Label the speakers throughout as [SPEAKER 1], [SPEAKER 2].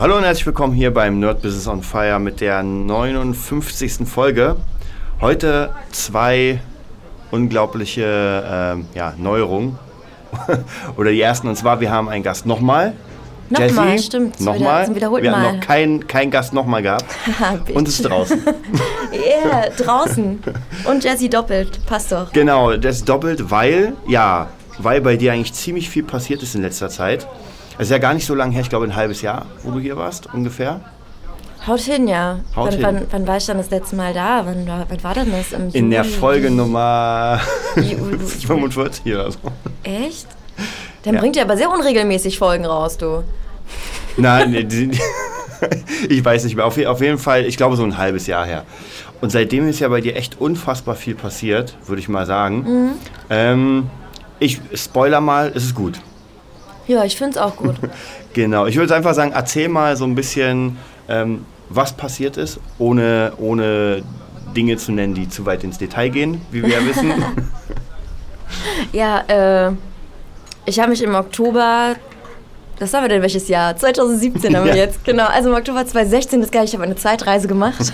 [SPEAKER 1] Hallo und herzlich willkommen hier beim Nerd Business on Fire mit der 59. Folge. Heute zwei unglaubliche äh, ja, Neuerungen. Oder die ersten, und zwar, wir haben einen Gast nochmal.
[SPEAKER 2] Nochmal,
[SPEAKER 1] Jessie,
[SPEAKER 2] stimmt.
[SPEAKER 1] Nochmal.
[SPEAKER 2] Wiederholten
[SPEAKER 1] wir haben
[SPEAKER 2] Mal.
[SPEAKER 1] noch keinen kein Gast nochmal gehabt.
[SPEAKER 2] Bitch.
[SPEAKER 1] und ist draußen.
[SPEAKER 2] Yeah, draußen. Und Jessie doppelt. Passt doch.
[SPEAKER 1] genau, das ist doppelt, weil, ja, weil bei dir eigentlich ziemlich viel passiert ist in letzter Zeit. Es ist ja gar nicht so lange her, ich glaube ein halbes Jahr, wo du hier warst, ungefähr.
[SPEAKER 2] Haut hin, ja.
[SPEAKER 1] Haut
[SPEAKER 2] wann,
[SPEAKER 1] hin.
[SPEAKER 2] Wann, wann war ich dann das letzte Mal da? Wann, war- wann war denn das? Im
[SPEAKER 1] In der
[SPEAKER 2] Juli?
[SPEAKER 1] Folge Nummer
[SPEAKER 2] Juli.
[SPEAKER 1] 45 oder so.
[SPEAKER 2] Echt? Dann
[SPEAKER 1] Ja.
[SPEAKER 2] bringt ihr aber sehr unregelmäßig Folgen raus, du.
[SPEAKER 1] Nein, nee, ich weiß nicht mehr. Auf, auf jeden Fall, ich glaube, so ein halbes Jahr her. Und seitdem ist ja bei dir echt unfassbar viel passiert, würde ich mal sagen.
[SPEAKER 2] Mhm.
[SPEAKER 1] Ähm, ich spoiler mal, es ist gut.
[SPEAKER 2] Ja, ich find's auch gut.
[SPEAKER 1] Genau. Ich würde einfach sagen, erzähl mal so ein bisschen, ähm, was passiert ist, ohne, ohne Dinge zu nennen, die zu weit ins Detail gehen, wie wir ja wissen.
[SPEAKER 2] ja, äh, ich habe mich im Oktober. Was haben wir denn welches Jahr? 2017 haben wir
[SPEAKER 1] Ja.
[SPEAKER 2] jetzt, genau. Also im Oktober 2016, das ist geil, ich habe eine Zeitreise gemacht.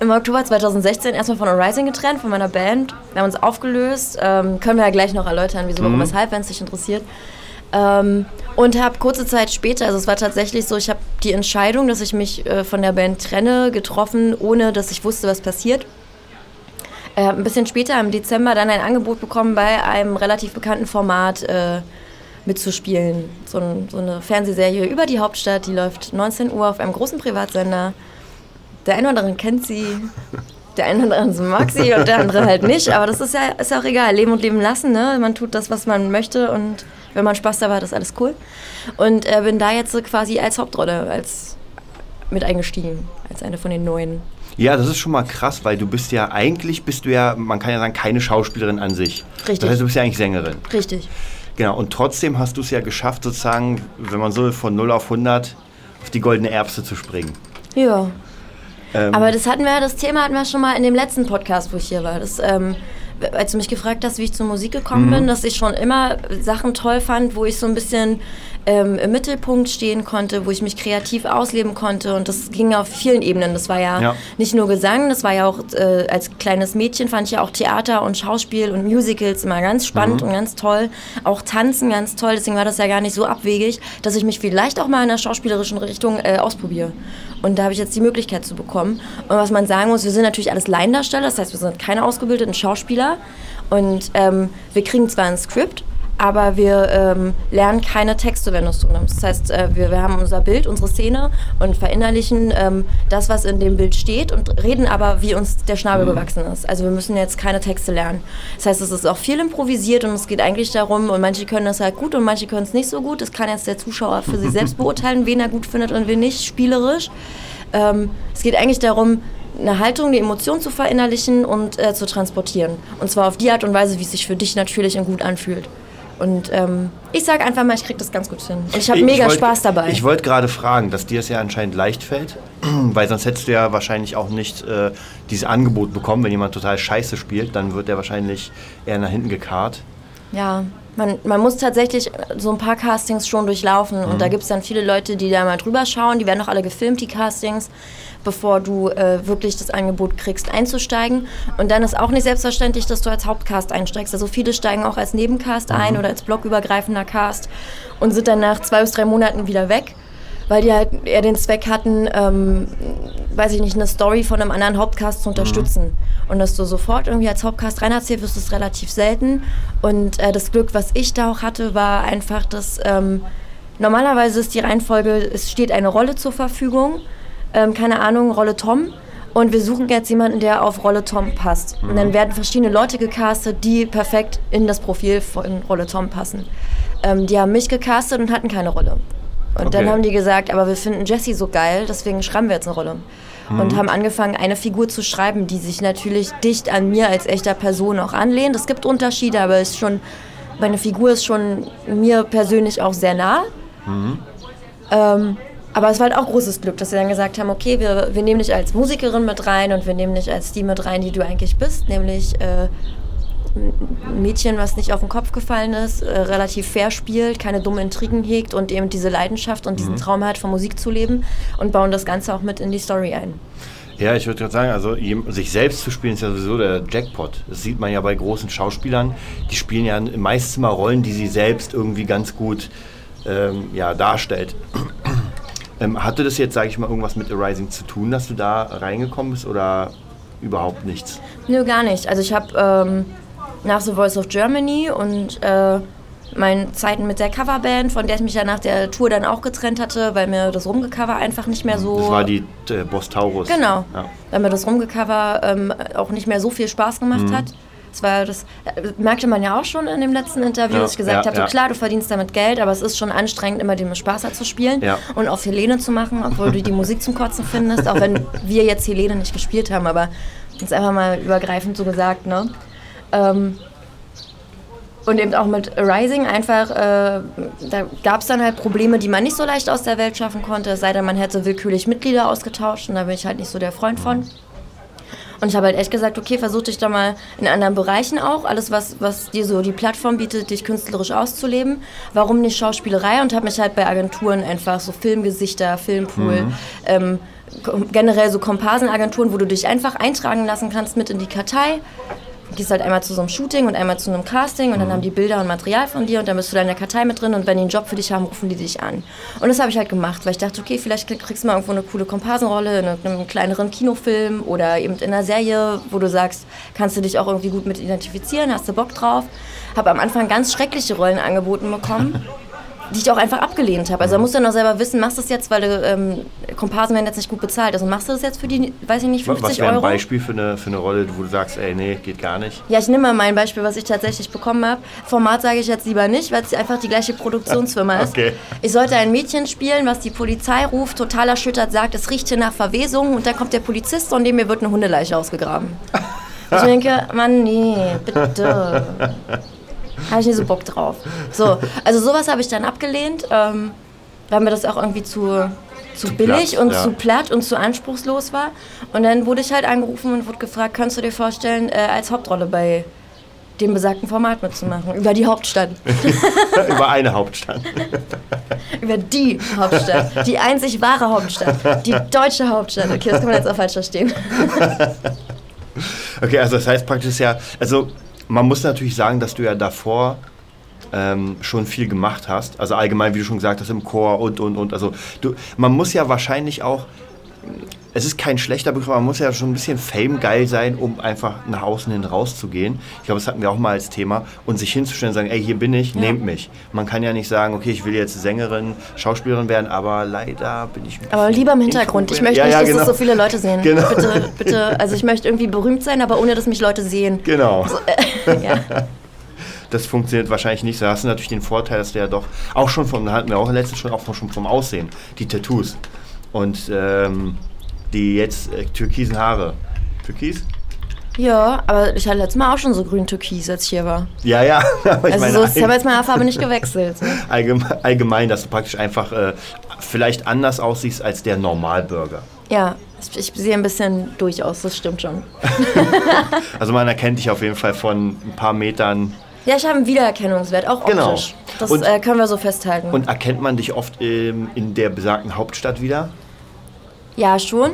[SPEAKER 2] Im Oktober 2016 erstmal von Arising getrennt, von meiner Band. Wir haben uns aufgelöst. Ähm, können wir ja gleich noch erläutern, wieso, warum, weshalb, wenn es dich interessiert. Ähm, und habe kurze Zeit später, also es war tatsächlich so, ich habe die Entscheidung, dass ich mich äh, von der Band trenne, getroffen, ohne dass ich wusste, was passiert. Äh, ein bisschen später, im Dezember, dann ein Angebot bekommen, bei einem relativ bekannten Format äh, mitzuspielen. So, ein, so eine Fernsehserie über die Hauptstadt, die läuft 19 Uhr auf einem großen Privatsender. Der eine oder andere kennt sie, der eine oder andere mag sie und der andere halt nicht. Aber das ist ja, ist auch egal. Leben und leben lassen, ne? Man tut das, was man möchte und wenn man Spaß dabei hat, ist alles cool. Und äh, bin da jetzt so quasi als Hauptrolle, als mit eingestiegen, als eine von den neuen.
[SPEAKER 1] ja, das ist schon mal krass, weil du bist ja eigentlich, bist du ja, man kann ja sagen, keine Schauspielerin an sich.
[SPEAKER 2] Richtig.
[SPEAKER 1] Das heißt, du bist ja eigentlich Sängerin.
[SPEAKER 2] Richtig.
[SPEAKER 1] Genau, und trotzdem hast du es ja geschafft, sozusagen, wenn man so will, von 0 auf 100 auf die goldene Erbse zu springen.
[SPEAKER 2] Ja.
[SPEAKER 1] Ähm,
[SPEAKER 2] Aber das hatten wir, das Thema hatten wir schon mal in dem letzten Podcast, wo ich hier war. Das, ähm, als du mich gefragt hast, wie ich zur Musik gekommen bin, dass ich schon immer Sachen toll fand, wo ich so ein bisschen ähm, im Mittelpunkt stehen konnte, wo ich mich kreativ ausleben konnte. Und das ging auf vielen Ebenen. Das war ja,
[SPEAKER 1] Ja.
[SPEAKER 2] nicht nur Gesang, das war ja auch äh, als kleines Mädchen fand ich ja auch Theater und Schauspiel und Musicals immer ganz spannend und ganz toll. Auch Tanzen ganz toll. Deswegen war das ja gar nicht so abwegig, dass ich mich vielleicht auch mal in der schauspielerischen Richtung äh, ausprobiere. Und da habe ich jetzt die Möglichkeit zu bekommen. Und was man sagen muss, wir sind natürlich alles Laiendarsteller, das heißt, wir sind keine ausgebildeten Schauspieler. Und ähm, wir kriegen zwar ein Skript, aber wir ähm, lernen keine Texte, wenn du es so nimmst. Das heißt, äh, wir, wir haben unser Bild, unsere Szene und verinnerlichen ähm, das, was in dem Bild steht und reden aber, wie uns der Schnabel gewachsen ist. Also wir müssen jetzt keine Texte lernen. Das heißt, es ist auch viel improvisiert und es geht eigentlich darum, und manche können das halt gut und manche können es nicht so gut. Das kann jetzt der Zuschauer für sich selbst beurteilen, wen er gut findet und wen nicht, spielerisch. Ähm, es geht eigentlich darum, eine Haltung, die Emotion zu verinnerlichen und äh, zu transportieren. Und zwar auf die Art und Weise, wie es sich für dich natürlich und gut anfühlt. Und ähm, ich sage einfach mal, ich kriege das ganz gut hin. Und ich habe mega
[SPEAKER 1] wollt-
[SPEAKER 2] Spaß dabei.
[SPEAKER 1] Ich wollte gerade fragen, dass dir es ja anscheinend leicht fällt, weil sonst hättest du ja wahrscheinlich auch nicht äh, dieses Angebot bekommen. Wenn jemand total scheiße spielt, dann wird der wahrscheinlich eher nach hinten gekarrt.
[SPEAKER 2] Ja, man, man muss tatsächlich so ein paar Castings schon durchlaufen. Und da gibt es dann viele Leute, die da mal drüber schauen. Die werden auch alle gefilmt, die Castings, bevor du äh, wirklich das Angebot kriegst, einzusteigen. Und dann ist auch nicht selbstverständlich, dass du als Hauptcast einsteigst. Also viele steigen auch als Nebencast ein oder als blockübergreifender Cast und sind dann nach zwei bis drei Monaten wieder weg. Weil die halt eher den Zweck hatten, ähm, weiß ich nicht, eine Story von einem anderen Hauptcast zu unterstützen. Und dass du sofort irgendwie als Hauptcast reinerzählt wirst, ist relativ selten. Und äh, das Glück, was ich da auch hatte, war einfach, dass ähm, normalerweise ist die Reihenfolge, es steht eine Rolle zur Verfügung, ähm, keine Ahnung, Rolle Tom. Und wir suchen jetzt jemanden, der auf Rolle Tom passt. Und dann werden verschiedene Leute gecastet, die perfekt in das Profil von Rolle Tom passen. Ähm, die haben mich gecastet und hatten keine Rolle. Und dann
[SPEAKER 1] Okay.
[SPEAKER 2] haben die gesagt, aber wir finden Jessie so geil, deswegen schreiben wir jetzt eine Rolle. Und haben angefangen, eine Figur zu schreiben, die sich natürlich dicht an mir als echter Person auch anlehnt. Es gibt Unterschiede, aber es ist schon, meine Figur ist schon mir persönlich auch sehr nah. Ähm, aber es war halt auch großes Glück, dass sie dann gesagt haben, okay, wir, wir nehmen dich als Musikerin mit rein und wir nehmen dich als die mit rein, die du eigentlich bist, nämlich äh, ein Mädchen, was nicht auf den Kopf gefallen ist, äh, relativ fair spielt, keine dummen Intrigen hegt und eben diese Leidenschaft und diesen Traum hat, von Musik zu leben und bauen das Ganze auch mit in die Story ein.
[SPEAKER 1] Ja, ich würde gerade sagen, also sich selbst zu spielen ist ja sowieso der Jackpot. Das sieht man ja bei großen Schauspielern. Die spielen ja meistens immer Rollen, die sie selbst irgendwie ganz gut ähm, ja, darstellt. ähm, hatte das jetzt, sage ich mal, irgendwas mit Arising zu tun, dass du da reingekommen bist oder überhaupt nichts?
[SPEAKER 2] Nö, gar nicht. Also ich habe ähm, nach The Voice of Germany und äh, meinen Zeiten mit der Coverband, von der ich mich ja nach der Tour dann auch getrennt hatte, weil mir das Rumgecover einfach nicht mehr so...
[SPEAKER 1] Das war die äh, Boss Taurus.
[SPEAKER 2] Genau.
[SPEAKER 1] Ja.
[SPEAKER 2] Weil mir das Rumgecover ähm, auch nicht mehr so viel Spaß gemacht
[SPEAKER 1] Mhm.
[SPEAKER 2] hat. Das war das äh, merkte man ja auch schon in dem letzten Interview,
[SPEAKER 1] Ja,
[SPEAKER 2] dass ich gesagt
[SPEAKER 1] ja,
[SPEAKER 2] habe,
[SPEAKER 1] ja.
[SPEAKER 2] klar, du verdienst damit Geld, aber es ist schon anstrengend, immer dem Spaß hat zu spielen und auf Helene zu machen, obwohl du die Musik zum Kotzen findest, auch wenn wir jetzt Helene nicht gespielt haben, aber jetzt einfach mal übergreifend so gesagt, ne? Ähm, und eben auch mit Rising einfach, äh, da gab es dann halt Probleme, die man nicht so leicht aus der Welt schaffen konnte, es sei denn, man hätte willkürlich Mitglieder ausgetauscht und da bin ich halt nicht so der Freund von. Und ich habe halt echt gesagt, okay, versuch dich da mal in anderen Bereichen auch, alles was, was dir so die Plattform bietet, dich künstlerisch auszuleben. Warum nicht Schauspielerei? Und habe mich halt bei Agenturen einfach so Filmgesichter, Filmpool, ähm, ko- generell so Komparsenagenturen, wo du dich einfach eintragen lassen kannst mit in die Kartei. Du gehst halt einmal zu so einem Shooting und einmal zu einem Casting und dann haben die Bilder und Material von dir und dann bist du da in der Kartei mit drin und wenn die einen Job für dich haben, rufen die dich an. Und das habe ich halt gemacht, weil ich dachte, okay, vielleicht krieg- kriegst du mal irgendwo eine coole Komparsenrolle in einem kleineren Kinofilm oder eben in einer Serie, wo du sagst, kannst du dich auch irgendwie gut mit identifizieren, hast du Bock drauf. Habe am Anfang ganz schreckliche Rollen angeboten bekommen. Die ich auch einfach abgelehnt habe. Also da musst du dann auch selber wissen, machst du es jetzt, weil du, ähm, Komparsen werden jetzt nicht gut bezahlt. Also machst du das jetzt für die, weiß ich nicht,
[SPEAKER 1] Wa-
[SPEAKER 2] 50
[SPEAKER 1] Was wäre ein
[SPEAKER 2] Euro?
[SPEAKER 1] Beispiel für eine, für eine Rolle, wo du sagst, ey, nee, geht gar nicht?
[SPEAKER 2] Ja, ich nehme mal mein Beispiel, was ich tatsächlich bekommen habe. Format sage ich jetzt lieber nicht, weil es einfach die gleiche Produktionsfirma ist.
[SPEAKER 1] Okay.
[SPEAKER 2] Ich sollte ein Mädchen spielen, was die Polizei ruft, total erschüttert sagt, es riecht hier nach Verwesung und dann kommt der Polizist und neben mir wird eine Hundeleiche ausgegraben. Ich denke, Mann, nee, bitte. Habe ich nicht so Bock drauf. So, also sowas habe ich dann abgelehnt, ähm, weil mir das auch irgendwie zu, zu, billig
[SPEAKER 1] platt,
[SPEAKER 2] und
[SPEAKER 1] ja.
[SPEAKER 2] zu platt und zu anspruchslos war. Und dann wurde ich halt angerufen und wurde gefragt, kannst du dir vorstellen, äh, als Hauptrolle bei dem besagten Format mitzumachen? Über die Hauptstadt.
[SPEAKER 1] Über eine Hauptstadt.
[SPEAKER 2] Über die Hauptstadt. Die einzig wahre Hauptstadt. Die deutsche Hauptstadt. Okay, das kann man jetzt auch falsch verstehen.
[SPEAKER 1] Okay, also das heißt praktisch ja, also man muss natürlich sagen, dass du ja davor ähm, schon viel gemacht hast. Also allgemein, wie du schon gesagt hast, im Chor und, und, und. Also du, man muss ja wahrscheinlich auch, es ist kein schlechter Begriff, man muss ja schon ein bisschen Fame-geil sein, um einfach nach außen hin rauszugehen. Ich glaube, das hatten wir auch mal als Thema. Und sich hinzustellen und sagen, ey, hier bin ich, nehmt mich. Man kann ja nicht sagen, okay, ich will jetzt Sängerin, Schauspielerin werden, aber leider bin ich
[SPEAKER 2] Aber lieber im Hintergrund. Ich möchte
[SPEAKER 1] Ja,
[SPEAKER 2] nicht,
[SPEAKER 1] ja,
[SPEAKER 2] dass
[SPEAKER 1] genau.
[SPEAKER 2] das so viele Leute sehen.
[SPEAKER 1] Genau.
[SPEAKER 2] Bitte, bitte. Also ich möchte irgendwie berühmt sein, aber ohne, dass mich Leute sehen.
[SPEAKER 1] Genau.
[SPEAKER 2] Ja.
[SPEAKER 1] das funktioniert wahrscheinlich nicht so. Da hast du natürlich den Vorteil, dass du ja doch auch schon vom, da hatten wir auch letztens schon auch schon vom Aussehen, die Tattoos und ähm, die jetzt äh, türkisen Haare. Türkis?
[SPEAKER 2] ja, aber ich hatte letztes Mal auch schon so grün-türkis, als ich hier war.
[SPEAKER 1] Ja, ja. Aber ich
[SPEAKER 2] Also
[SPEAKER 1] meine,
[SPEAKER 2] so, ich habe jetzt meine Farbe nicht gewechselt.
[SPEAKER 1] allgemein, allgemein, dass du praktisch einfach äh, vielleicht anders aussiehst als der Normalbürger.
[SPEAKER 2] Ja, ich, ich sehe ein bisschen durch aus, das stimmt schon.
[SPEAKER 1] Also man erkennt dich auf jeden Fall von ein paar Metern.
[SPEAKER 2] Ja, ich habe einen Wiedererkennungswert, auch
[SPEAKER 1] Genau.
[SPEAKER 2] optisch. Das
[SPEAKER 1] Und-
[SPEAKER 2] äh, können wir so festhalten.
[SPEAKER 1] Und erkennt man dich oft ähm, in der besagten Hauptstadt wieder?
[SPEAKER 2] Ja, schon.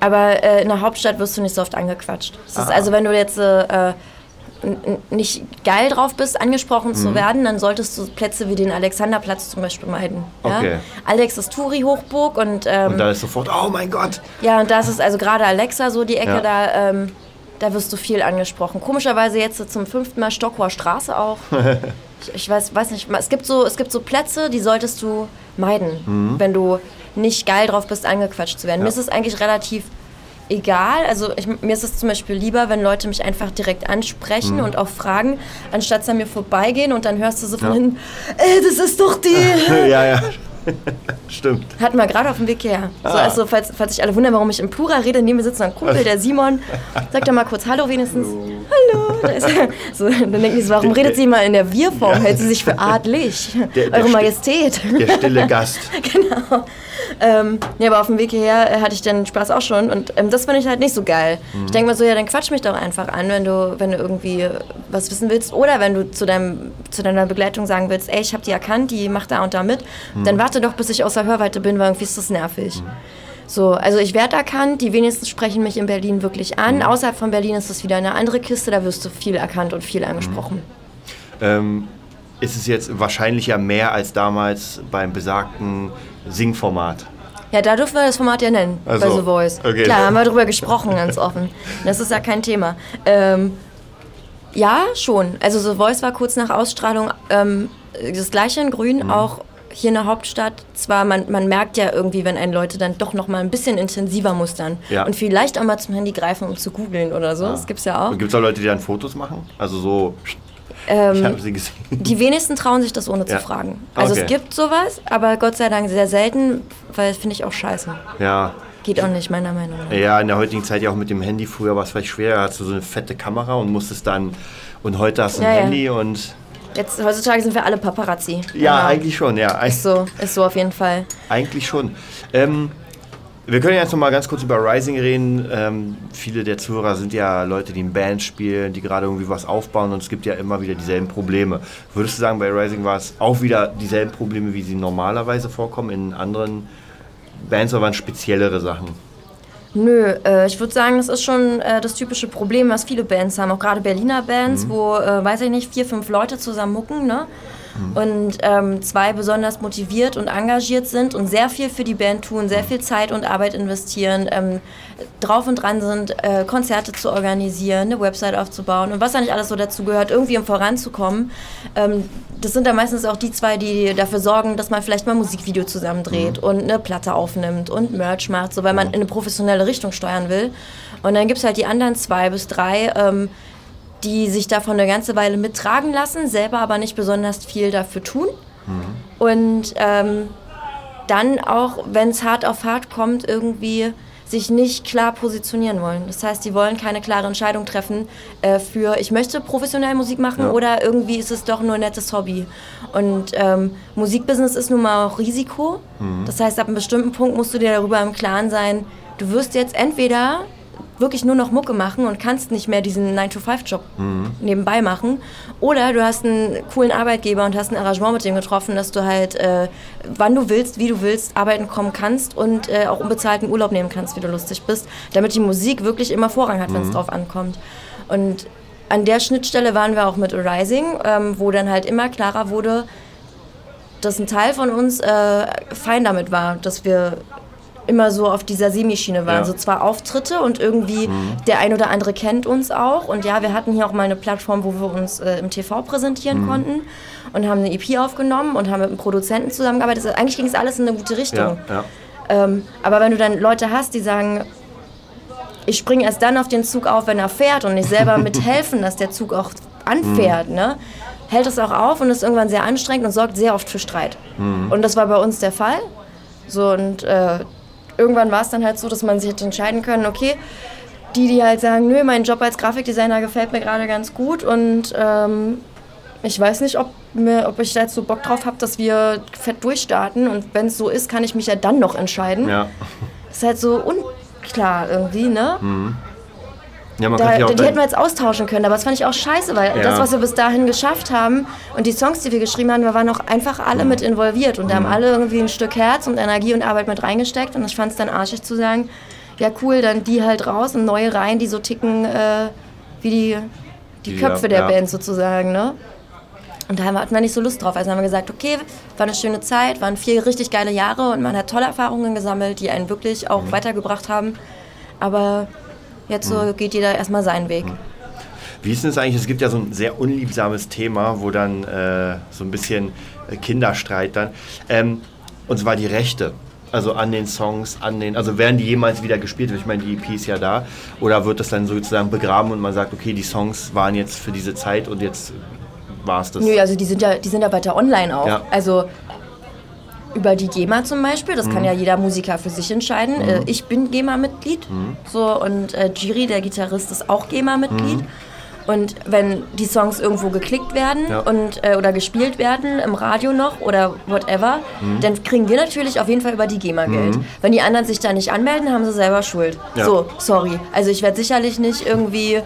[SPEAKER 2] Aber äh, in der Hauptstadt wirst du nicht so oft angequatscht. Das ist
[SPEAKER 1] Ah.
[SPEAKER 2] also, wenn du jetzt äh, n- nicht geil drauf bist, angesprochen
[SPEAKER 1] Mhm.
[SPEAKER 2] zu werden, dann solltest du Plätze wie den Alexanderplatz zum Beispiel meiden. Ja?
[SPEAKER 1] Okay.
[SPEAKER 2] Alex ist Touri-Hochburg und, ähm,
[SPEAKER 1] Und da ist sofort, oh mein Gott.
[SPEAKER 2] ja, und das ist also gerade Alexa so die Ecke,
[SPEAKER 1] Ja.
[SPEAKER 2] da, ähm, da wirst du viel angesprochen. Komischerweise jetzt zum fünften Mal Stockhoher Straße auch. ich, weiß, weiß nicht, es gibt, so, es gibt so Plätze, die solltest du meiden, wenn du nicht geil drauf bist, angequatscht zu werden.
[SPEAKER 1] Mhm. Ja.
[SPEAKER 2] Mir ist es eigentlich relativ egal. Also ich, mir ist es zum Beispiel lieber, wenn Leute mich einfach direkt ansprechen
[SPEAKER 1] Mhm.
[SPEAKER 2] und auch fragen, anstatt sie an mir vorbeigehen und dann hörst du so von
[SPEAKER 1] Ja.
[SPEAKER 2] hinten, äh, das ist doch die...
[SPEAKER 1] ja, ja. Stimmt.
[SPEAKER 2] Hatten wir gerade auf dem Weg hierher. So,
[SPEAKER 1] Ah.
[SPEAKER 2] also, falls, falls sich alle wundern, warum ich im Plural rede, neben mir sitzt noch ein Kumpel, der Simon. Sag doch mal kurz Hallo wenigstens. hallo. Da ist, so, dann denken die so, warum redet sie immer in der Wir-Form? Hält sie sich für adlig?
[SPEAKER 1] Der- der
[SPEAKER 2] Eure Majestät.
[SPEAKER 1] Der stille Gast.
[SPEAKER 2] genau. Ähm, ja, aber auf dem Weg hierher äh, hatte ich den Spaß auch schon und ähm, das finde ich halt nicht so geil. Ich denke mal so, ja, dann quatsch mich doch einfach an, wenn du, wenn du irgendwie was wissen willst oder wenn du zu, deinem, zu deiner Begleitung sagen willst, ey, ich habe die erkannt, die macht da und da mit, dann warte doch, bis ich außer Hörweite bin, weil irgendwie ist das nervig. So, also ich werde erkannt, die wenigsten sprechen mich in Berlin wirklich an. Außerhalb von Berlin ist das wieder eine andere Kiste, da wirst du viel erkannt und viel angesprochen.
[SPEAKER 1] Ähm, ist es jetzt wahrscheinlich ja mehr als damals beim besagten Singformat.
[SPEAKER 2] Ja, da dürfen wir das Format ja nennen,
[SPEAKER 1] Ach
[SPEAKER 2] bei The Voice.
[SPEAKER 1] okay.
[SPEAKER 2] Klar, haben wir drüber gesprochen, ganz offen. Das ist ja kein Thema. Ähm, ja, schon. Also The Voice war kurz nach Ausstrahlung ähm, das gleiche in Grün,
[SPEAKER 1] Mhm.
[SPEAKER 2] auch hier in der Hauptstadt. Zwar, man, man merkt ja irgendwie, wenn einen Leute dann doch noch mal ein bisschen intensiver mustern
[SPEAKER 1] Ja.
[SPEAKER 2] und vielleicht auch mal zum Handy greifen, um zu googeln oder so. Das gibt's ja auch.
[SPEAKER 1] Gibt es auch Leute, die dann Fotos machen? Also so, ich
[SPEAKER 2] Ähm,
[SPEAKER 1] habe sie gesehen.
[SPEAKER 2] die wenigsten trauen sich das ohne
[SPEAKER 1] Ja.
[SPEAKER 2] zu fragen. Also
[SPEAKER 1] Okay.
[SPEAKER 2] es gibt sowas, aber Gott sei Dank sehr selten, weil finde ich auch scheiße.
[SPEAKER 1] Ja.
[SPEAKER 2] Geht auch nicht, meiner Meinung nach.
[SPEAKER 1] ja, in der heutigen Zeit ja auch mit dem Handy. Früher war es vielleicht schwer, da hast du so eine fette Kamera und musstest dann. Und heute hast du ein
[SPEAKER 2] Ja, ja.
[SPEAKER 1] Handy und.
[SPEAKER 2] Jetzt, heutzutage sind wir alle Paparazzi.
[SPEAKER 1] Ja,
[SPEAKER 2] Genau.
[SPEAKER 1] eigentlich schon, ja.
[SPEAKER 2] Ist so, ist so auf jeden Fall.
[SPEAKER 1] Eigentlich schon. Ähm, wir können jetzt noch mal ganz kurz über Rising reden. Ähm, viele der Zuhörer sind ja Leute, die in Bands spielen, die gerade irgendwie was aufbauen und es gibt ja immer wieder dieselben Probleme. Würdest du sagen, bei Rising war es auch wieder dieselben Probleme, wie sie normalerweise vorkommen in anderen Bands, oder waren es speziellere Sachen?
[SPEAKER 2] Nö, äh, ich würde sagen, das ist schon äh, das typische Problem, was viele Bands haben, auch gerade Berliner Bands, wo, äh, weiß ich nicht, vier, fünf Leute zusammen mucken, ne? Und ähm, zwei besonders motiviert und engagiert sind und sehr viel für die Band tun, sehr viel Zeit und Arbeit investieren, ähm, drauf und dran sind, äh, Konzerte zu organisieren, eine Website aufzubauen und was da nicht alles so dazu gehört, irgendwie um voranzukommen. Ähm, das sind dann meistens auch die zwei, die dafür sorgen, dass man vielleicht mal ein Musikvideo zusammen dreht und eine Platte aufnimmt und Merch macht, so weil man in eine professionelle Richtung steuern will. Und dann gibt es halt die anderen zwei bis drei, ähm, die sich davon eine ganze Weile mittragen lassen, selber aber nicht besonders viel dafür tun. Und ähm, dann auch, wenn es hart auf hart kommt, irgendwie sich nicht klar positionieren wollen. Das heißt, die wollen keine klare Entscheidung treffen äh, für, ich möchte professionell Musik machen
[SPEAKER 1] Ja.
[SPEAKER 2] oder irgendwie ist es doch nur ein nettes Hobby. Und ähm, Musikbusiness ist nun mal auch Risiko. Das heißt, ab einem bestimmten Punkt musst du dir darüber im Klaren sein, du wirst jetzt entweder wirklich nur noch Mucke machen und kannst nicht mehr diesen 9-to-5-Job nebenbei machen. Oder du hast einen coolen Arbeitgeber und hast ein Arrangement mit dem getroffen, dass du halt, äh, wann du willst, wie du willst, arbeiten kommen kannst und äh, auch unbezahlten Urlaub nehmen kannst, wie du lustig bist, damit die Musik wirklich immer Vorrang hat, wenn es drauf ankommt. Und an der Schnittstelle waren wir auch mit Arising, ähm, wo dann halt immer klarer wurde, dass ein Teil von uns äh, fein damit war, dass wir immer so auf dieser Semischiene waren.
[SPEAKER 1] Ja.
[SPEAKER 2] So zwar Auftritte und irgendwie der ein oder andere kennt uns auch. Und ja, wir hatten hier auch mal eine Plattform, wo wir uns äh, im TV präsentieren konnten und haben eine EP aufgenommen und haben mit einem Produzenten zusammengearbeitet. Also eigentlich ging es alles in eine gute Richtung.
[SPEAKER 1] Ja, ja.
[SPEAKER 2] Ähm, aber wenn du dann Leute hast, die sagen, ich springe erst dann auf den Zug auf, wenn er fährt und nicht selber mithelfen, dass der Zug auch anfährt, ne? hält es auch auf und ist irgendwann sehr anstrengend und sorgt sehr oft für Streit. Und das war bei uns der Fall. So und äh, irgendwann war es dann halt so, dass man sich hätte entscheiden können, okay, die, die halt sagen, nö, mein Job als Grafikdesigner gefällt mir gerade ganz gut und ähm, ich weiß nicht, ob, mir, ob ich da jetzt so Bock drauf habe, dass wir fett durchstarten und wenn es so ist, kann ich mich ja dann noch entscheiden.
[SPEAKER 1] ja.
[SPEAKER 2] Ist halt so unklar irgendwie, ne?
[SPEAKER 1] Ja man
[SPEAKER 2] Da,
[SPEAKER 1] kann sich auch
[SPEAKER 2] die hätten wir jetzt austauschen können, aber das fand ich auch scheiße, weil
[SPEAKER 1] Ja.
[SPEAKER 2] das, was wir bis dahin geschafft haben und die Songs, die wir geschrieben haben, wir waren auch einfach alle mit involviert und da
[SPEAKER 1] Mhm.
[SPEAKER 2] haben alle irgendwie ein Stück Herz und Energie und Arbeit mit reingesteckt und ich fand es dann arschig zu sagen, ja cool, dann die halt raus und neue rein, die so ticken äh, wie die, die
[SPEAKER 1] Die,
[SPEAKER 2] Köpfe der
[SPEAKER 1] ja.
[SPEAKER 2] Band sozusagen, ne? Und da hatten wir nicht so Lust drauf. Also haben wir gesagt, okay, war eine schöne Zeit, waren vier richtig geile Jahre und man hat tolle Erfahrungen gesammelt, die einen wirklich auch
[SPEAKER 1] Mhm.
[SPEAKER 2] weitergebracht haben. Aber jetzt so
[SPEAKER 1] Mhm.
[SPEAKER 2] geht jeder erstmal seinen Weg.
[SPEAKER 1] Wie ist denn das eigentlich? Es gibt ja so ein sehr unliebsames Thema, wo dann äh, so ein bisschen äh, Kinderstreit dann. Ähm, und zwar die Rechte. Also an den Songs, an den, also werden die jemals wieder gespielt? Ich meine, die EP ist ja da. Oder wird das dann sozusagen begraben und man sagt, okay, die Songs waren jetzt für diese Zeit und jetzt war es das?
[SPEAKER 2] Nö, also die sind ja, die sind ja weiter online auch.
[SPEAKER 1] Ja.
[SPEAKER 2] Also über die GEMA zum Beispiel, das
[SPEAKER 1] Mhm.
[SPEAKER 2] kann ja jeder Musiker für sich entscheiden. Äh, ich bin GEMA-Mitglied.
[SPEAKER 1] Mhm.
[SPEAKER 2] So, und äh, Giri, der Gitarrist, ist auch GEMA-Mitglied. Und wenn die Songs irgendwo geklickt werden
[SPEAKER 1] Ja.
[SPEAKER 2] und, äh, oder gespielt werden, im Radio noch oder whatever,
[SPEAKER 1] Mhm.
[SPEAKER 2] dann kriegen wir natürlich auf jeden Fall über die GEMA Geld. Wenn die anderen sich da nicht anmelden, haben sie selber Schuld.
[SPEAKER 1] Ja.
[SPEAKER 2] So, sorry. Also ich werde sicherlich nicht irgendwie,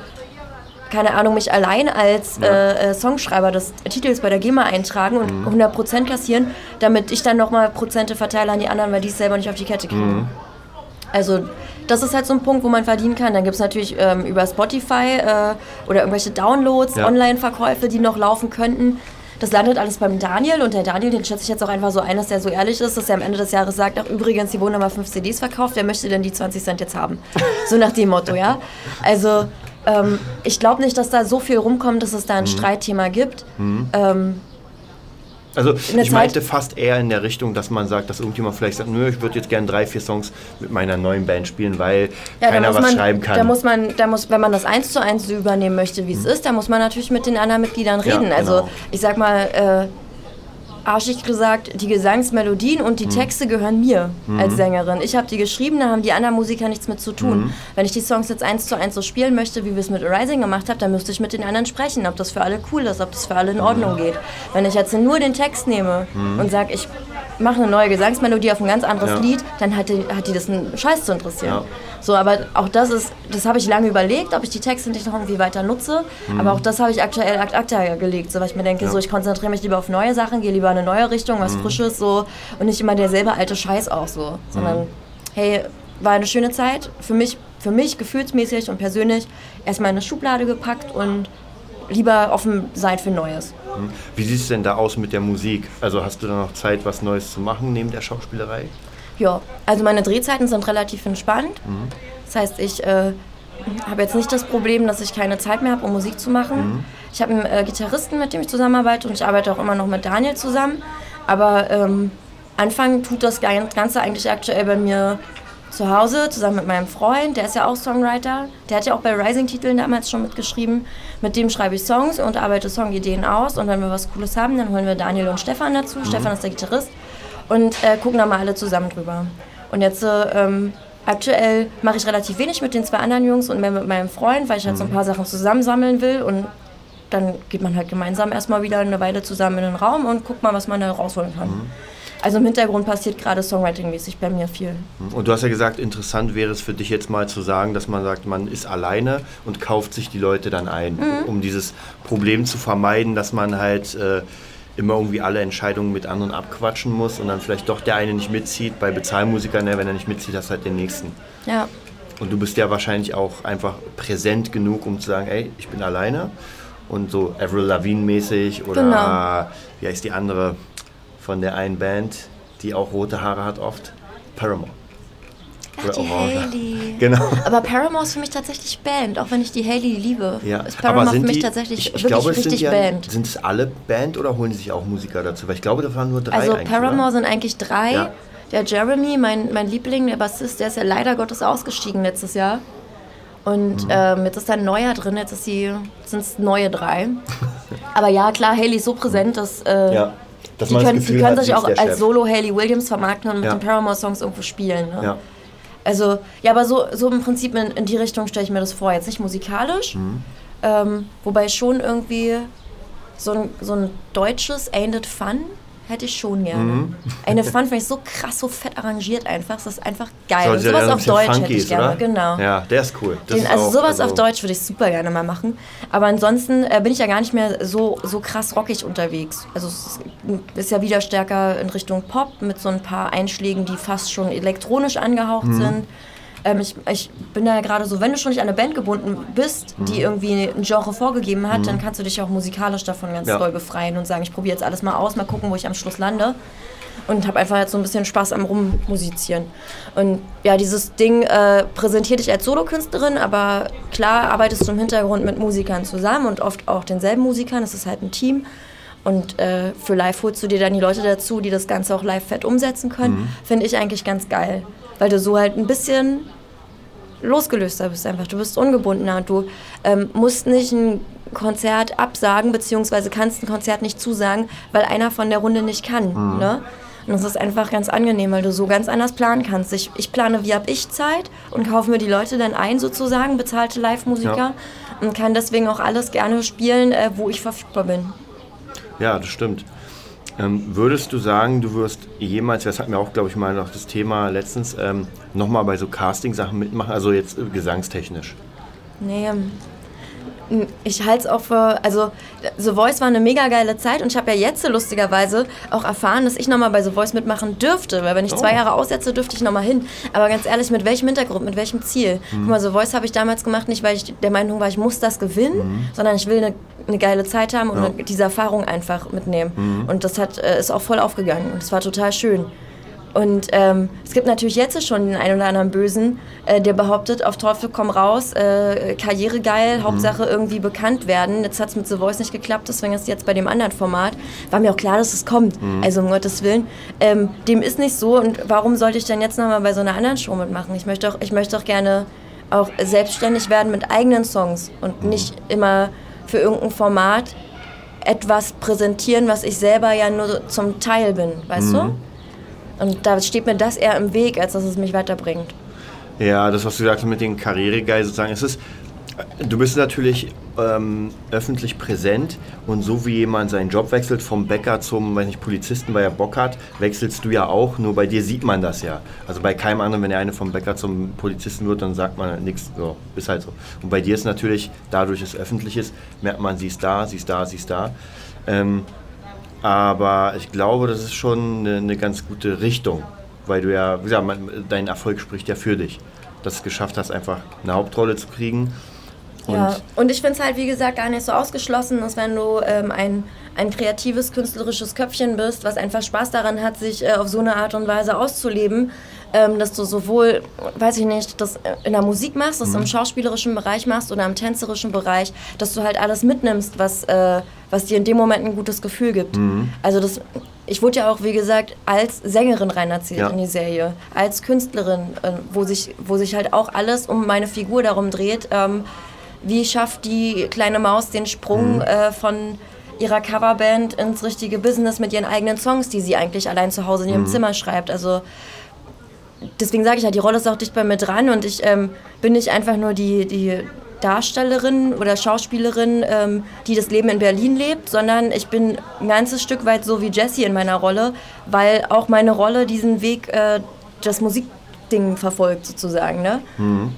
[SPEAKER 2] keine Ahnung, mich allein als äh, äh, Songschreiber des Titels bei der GEMA eintragen und
[SPEAKER 1] Mhm.
[SPEAKER 2] 100% kassieren, damit ich dann nochmal Prozente verteile an die anderen, weil die es selber nicht auf die Kette kriegen.
[SPEAKER 1] Mhm.
[SPEAKER 2] Also das ist halt so ein Punkt, wo man verdienen kann. Dann gibt es natürlich ähm, über Spotify äh, oder irgendwelche Downloads,
[SPEAKER 1] Ja.
[SPEAKER 2] Online-Verkäufe, die noch laufen könnten. Das landet alles beim Daniel und der Daniel, den schätze ich jetzt auch einfach so ein, dass der so ehrlich ist, dass er am Ende des Jahres sagt, ach übrigens, hier wurden nochmal fünf CDs verkauft, wer möchte denn die 20 Cent jetzt haben? So nach dem Motto, ja. Also ähm, ich glaube nicht, dass da so viel rumkommt, dass es da ein
[SPEAKER 1] Mhm.
[SPEAKER 2] Streitthema gibt. Ähm,
[SPEAKER 1] Also ich meinte fast eher in der Richtung, dass man sagt, dass irgendjemand vielleicht sagt, nö, ich würde jetzt gerne drei, vier Songs mit meiner neuen Band spielen, weil
[SPEAKER 2] Ja,
[SPEAKER 1] keiner was
[SPEAKER 2] man,
[SPEAKER 1] schreiben kann.
[SPEAKER 2] Da muss man, da muss, wenn man das eins zu eins so übernehmen möchte, wie es ist, da muss man natürlich mit den anderen Mitgliedern
[SPEAKER 1] Ja,
[SPEAKER 2] reden. Also
[SPEAKER 1] genau.
[SPEAKER 2] ich sag mal, äh, arschig gesagt, die Gesangsmelodien und
[SPEAKER 1] Mhm.
[SPEAKER 2] die Texte gehören mir als Sängerin. Ich habe die geschrieben, da haben die anderen Musiker nichts mit zu tun.
[SPEAKER 1] Mhm.
[SPEAKER 2] Wenn ich die Songs jetzt eins zu eins so spielen möchte, wie wir es mit Arising gemacht haben, dann müsste ich mit den anderen sprechen, ob das für alle cool ist, ob das für alle in Ordnung geht. Wenn ich jetzt nur den Text nehme und sage, ich mache eine neue Gesangsmelodie auf ein ganz anderes
[SPEAKER 1] Ja.
[SPEAKER 2] Lied, dann hat die, hat die das einen Scheiß zu interessieren.
[SPEAKER 1] Ja.
[SPEAKER 2] So, aber auch das ist, das habe ich lange überlegt, ob ich die Texte nicht noch irgendwie weiter nutze. Aber auch das habe ich aktuell ad acta gelegt, so weil ich mir denke,
[SPEAKER 1] Ja.
[SPEAKER 2] so ich konzentriere mich lieber auf neue Sachen, gehe lieber in eine neue Richtung, was Frisches so und nicht immer derselbe alte Scheiß auch so, sondern hey, war eine schöne Zeit für mich, für mich gefühlsmäßig und persönlich erstmal in eine Schublade gepackt und lieber offen sein für Neues.
[SPEAKER 1] Wie sieht es denn da aus mit der Musik? Also hast du da noch Zeit, was Neues zu machen neben der Schauspielerei?
[SPEAKER 2] Ja, also meine Drehzeiten sind relativ entspannt. Das heißt, ich äh, habe jetzt nicht das Problem, dass ich keine Zeit mehr habe, um Musik zu machen. Ich habe einen äh, Gitarristen, mit dem ich zusammenarbeite und ich arbeite auch immer noch mit Daniel zusammen. Aber ähm, anfangen tut das Gan- Ganze eigentlich aktuell bei mir zu Hause, zusammen mit meinem Freund, der ist ja auch Songwriter. Der hat ja auch bei Rising-Titeln damals schon mitgeschrieben. Mit dem schreibe ich Songs und arbeite Songideen aus. Und wenn wir was Cooles haben, dann holen wir Daniel und Stefan dazu. Stefan ist der Gitarrist und äh, gucken da mal alle zusammen drüber. Und jetzt äh, ähm, aktuell mache ich relativ wenig mit den zwei anderen Jungs und mehr mit meinem Freund, weil ich halt so ein paar Sachen zusammensammeln will und dann geht man halt gemeinsam erstmal wieder eine Weile zusammen in den Raum und guckt mal, was man da rausholen kann. Also im Hintergrund passiert gerade Songwriting-mäßig bei mir viel.
[SPEAKER 1] Und du hast ja gesagt, interessant wäre es für dich jetzt mal zu sagen, dass man sagt, man ist alleine und kauft sich die Leute dann ein,
[SPEAKER 2] Mhm.
[SPEAKER 1] um dieses Problem zu vermeiden, dass man halt äh, immer irgendwie alle Entscheidungen mit anderen abquatschen muss und dann vielleicht doch der eine nicht mitzieht. Bei Bezahlmusikern, ne, wenn er nicht mitzieht, hast du halt den nächsten.
[SPEAKER 2] Ja,
[SPEAKER 1] Und du bist ja wahrscheinlich auch einfach präsent genug, um zu sagen, ey, ich bin alleine. Und so Avril Lavigne mäßig oder
[SPEAKER 2] Genau.
[SPEAKER 1] wie heißt die andere von der einen Band, die auch rote Haare hat oft? Paramore.
[SPEAKER 2] Ach, die. Hailey.
[SPEAKER 1] Genau.
[SPEAKER 2] Aber Paramore ist für mich tatsächlich Band, auch wenn ich die Hailey liebe.
[SPEAKER 1] Ja,
[SPEAKER 2] Ist Paramore für mich
[SPEAKER 1] die,
[SPEAKER 2] tatsächlich
[SPEAKER 1] ich, ich
[SPEAKER 2] wirklich
[SPEAKER 1] glaube,
[SPEAKER 2] richtig
[SPEAKER 1] sind,
[SPEAKER 2] Band.
[SPEAKER 1] sind es alle Band oder holen sich auch Musiker dazu? Weil ich glaube, da waren nur drei
[SPEAKER 2] Also Paramore
[SPEAKER 1] oder?
[SPEAKER 2] sind eigentlich drei.
[SPEAKER 1] Ja.
[SPEAKER 2] Der Jeremy, mein, mein Liebling, der Bassist, der ist ja leider Gottes ausgestiegen letztes Jahr. Und
[SPEAKER 1] Mhm.
[SPEAKER 2] ähm, jetzt ist da ein neuer drin, jetzt sind es neue drei. Aber ja, klar, Haley ist so präsent, dass äh,
[SPEAKER 1] Ja, dass
[SPEAKER 2] die
[SPEAKER 1] man das
[SPEAKER 2] können, die
[SPEAKER 1] Gefühl
[SPEAKER 2] können
[SPEAKER 1] hat,
[SPEAKER 2] sich auch als
[SPEAKER 1] Chef.
[SPEAKER 2] Solo Haley Williams vermarkten und mit
[SPEAKER 1] Ja.
[SPEAKER 2] den Paramore-Songs irgendwo spielen. Ne?
[SPEAKER 1] Ja.
[SPEAKER 2] Also, ja, aber so, so im Prinzip in, in die Richtung stelle ich mir das vor. Jetzt nicht musikalisch,
[SPEAKER 1] Mhm.
[SPEAKER 2] ähm, wobei schon irgendwie so ein, so ein deutsches Ain't It Fun hätte ich schon gerne.
[SPEAKER 1] Mhm.
[SPEAKER 2] Fun finde ich so krass, so fett arrangiert einfach. Das ist einfach geil.
[SPEAKER 1] Soll
[SPEAKER 2] Und sowas auf Deutsch hätte ich gerne.
[SPEAKER 1] oder?
[SPEAKER 2] Genau.
[SPEAKER 1] Ja, der ist cool. Das
[SPEAKER 2] Den, also
[SPEAKER 1] auch,
[SPEAKER 2] sowas auf
[SPEAKER 1] also-
[SPEAKER 2] Deutsch würde ich super gerne mal machen. Aber ansonsten äh, bin ich ja gar nicht mehr so, so krass rockig unterwegs. Also es ist, ist ja wieder stärker in Richtung Pop mit so ein paar Einschlägen, die fast schon elektronisch angehaucht
[SPEAKER 1] Mhm.
[SPEAKER 2] sind. Ähm, ich, ich bin da ja gerade so, wenn du schon nicht an eine Band gebunden bist,
[SPEAKER 1] Mhm.
[SPEAKER 2] die irgendwie ein Genre vorgegeben hat, dann kannst du dich auch musikalisch davon ganz
[SPEAKER 1] Ja.
[SPEAKER 2] doll befreien und sagen, ich probiere jetzt alles mal aus, mal gucken, wo ich am Schluss lande und habe einfach jetzt so ein bisschen Spaß am Rummusizieren. Und ja, dieses Ding äh, präsentiert dich als Solokünstlerin, aber klar arbeitest du im Hintergrund mit Musikern zusammen und oft auch denselben Musikern. Es ist halt ein Team. Und äh, für live holst du dir dann die Leute dazu, die das Ganze auch live fett umsetzen können. Finde ich eigentlich ganz geil. Weil du so halt ein bisschen losgelöster bist einfach. Du bist ungebundener. Du ähm, musst nicht ein Konzert absagen, beziehungsweise kannst ein Konzert nicht zusagen, weil einer von der Runde nicht kann. Ne? Und das ist einfach ganz angenehm, weil du so ganz anders planen kannst. Ich, ich plane, wie habe ich Zeit und kaufe mir die Leute dann ein, sozusagen, bezahlte Live-Musiker. Ja. Und kann deswegen auch alles gerne spielen, äh, wo ich verfügbar bin.
[SPEAKER 1] Ja, das stimmt. Ähm, würdest du sagen, du wirst jemals, das hatten wir auch, glaube ich, mal noch das Thema letztens, ähm, nochmal bei so Casting-Sachen mitmachen, also jetzt äh, gesangstechnisch?
[SPEAKER 2] Nee, ähm, ich halte es auch für, also The Voice war eine mega geile Zeit und ich habe ja jetzt lustigerweise auch erfahren, dass ich nochmal bei The Voice mitmachen dürfte, weil wenn ich oh. zwei Jahre aussetze, dürfte ich nochmal hin. Aber ganz ehrlich, mit welchem Hintergrund, mit welchem Ziel? Mhm. Guck mal, The Voice habe ich damals gemacht, nicht weil ich der Meinung war, ich muss das gewinnen, mhm. sondern ich will eine, eine, geile Zeit haben und ja. diese Erfahrung einfach mitnehmen. Mhm. Und das hat, äh, ist auch voll aufgegangen und es war total schön. Und ähm, es gibt natürlich jetzt schon den einen oder anderen Bösen, äh, der behauptet, auf Teufel komm raus, äh, Karriere geil, mhm. Hauptsache irgendwie bekannt werden. Jetzt hat es mit The Voice nicht geklappt, deswegen ist es jetzt bei dem anderen Format. War mir auch klar, dass es kommt, mhm. also um Gottes Willen. Ähm, dem ist nicht so und warum sollte ich denn jetzt nochmal bei so einer anderen Show mitmachen? Ich möchte auch, ich möchte auch gerne auch selbstständig werden mit eigenen Songs und mhm. nicht immer für irgendein Format etwas präsentieren, was ich selber ja nur zum Teil bin, weißt du? Und da steht mir das eher im Weg, als dass es mich weiterbringt.
[SPEAKER 1] Ja, das, was du sagst mit den Karrieregeil sozusagen, es ist, du bist natürlich ähm, öffentlich präsent und so wie jemand seinen Job wechselt vom Bäcker zum weiß nicht, Polizisten, weil er Bock hat, wechselst du ja auch, nur bei dir sieht man das ja. Also bei keinem anderen, wenn der eine vom Bäcker zum Polizisten wird, dann sagt man nichts, so, ist halt so. Und bei dir ist natürlich, dadurch es öffentlich ist, merkt man, sie ist da, sie ist da, sie ist da. Ähm, aber ich glaube, das ist schon eine, eine ganz gute Richtung, weil du ja, wie gesagt, dein Erfolg spricht ja für dich, dass du es geschafft hast, einfach eine Hauptrolle zu kriegen.
[SPEAKER 2] Und ja, und ich finde es halt, wie gesagt, gar nicht so ausgeschlossen, dass wenn du ähm, ein, ein kreatives, künstlerisches Köpfchen bist, was einfach Spaß daran hat, sich äh, auf so eine Art und Weise auszuleben, ähm, dass du sowohl, weiß ich nicht, das in der Musik machst, dass mhm. im schauspielerischen Bereich machst oder im tänzerischen Bereich, dass du halt alles mitnimmst, was, äh, was dir in dem Moment ein gutes Gefühl gibt. Mhm. Also das, ich wurde ja auch, wie gesagt, als Sängerin reinerzählt ja. in die Serie, als Künstlerin, äh, wo, sich, wo sich halt auch alles um meine Figur darum dreht. Ähm, wie schafft die kleine Maus den Sprung mhm. äh, von ihrer Coverband ins richtige Business mit ihren eigenen Songs, die sie eigentlich allein zu Hause in ihrem mhm. Zimmer schreibt. Also deswegen sage ich halt, die Rolle ist auch dicht bei mir dran und ich ähm, bin nicht einfach nur die, die Darstellerin oder Schauspielerin, ähm, die das Leben in Berlin lebt, sondern ich bin ein ganzes Stück weit so wie Jessie in meiner Rolle, weil auch meine Rolle diesen Weg, äh, das Musikding verfolgt sozusagen. Ne? Mhm.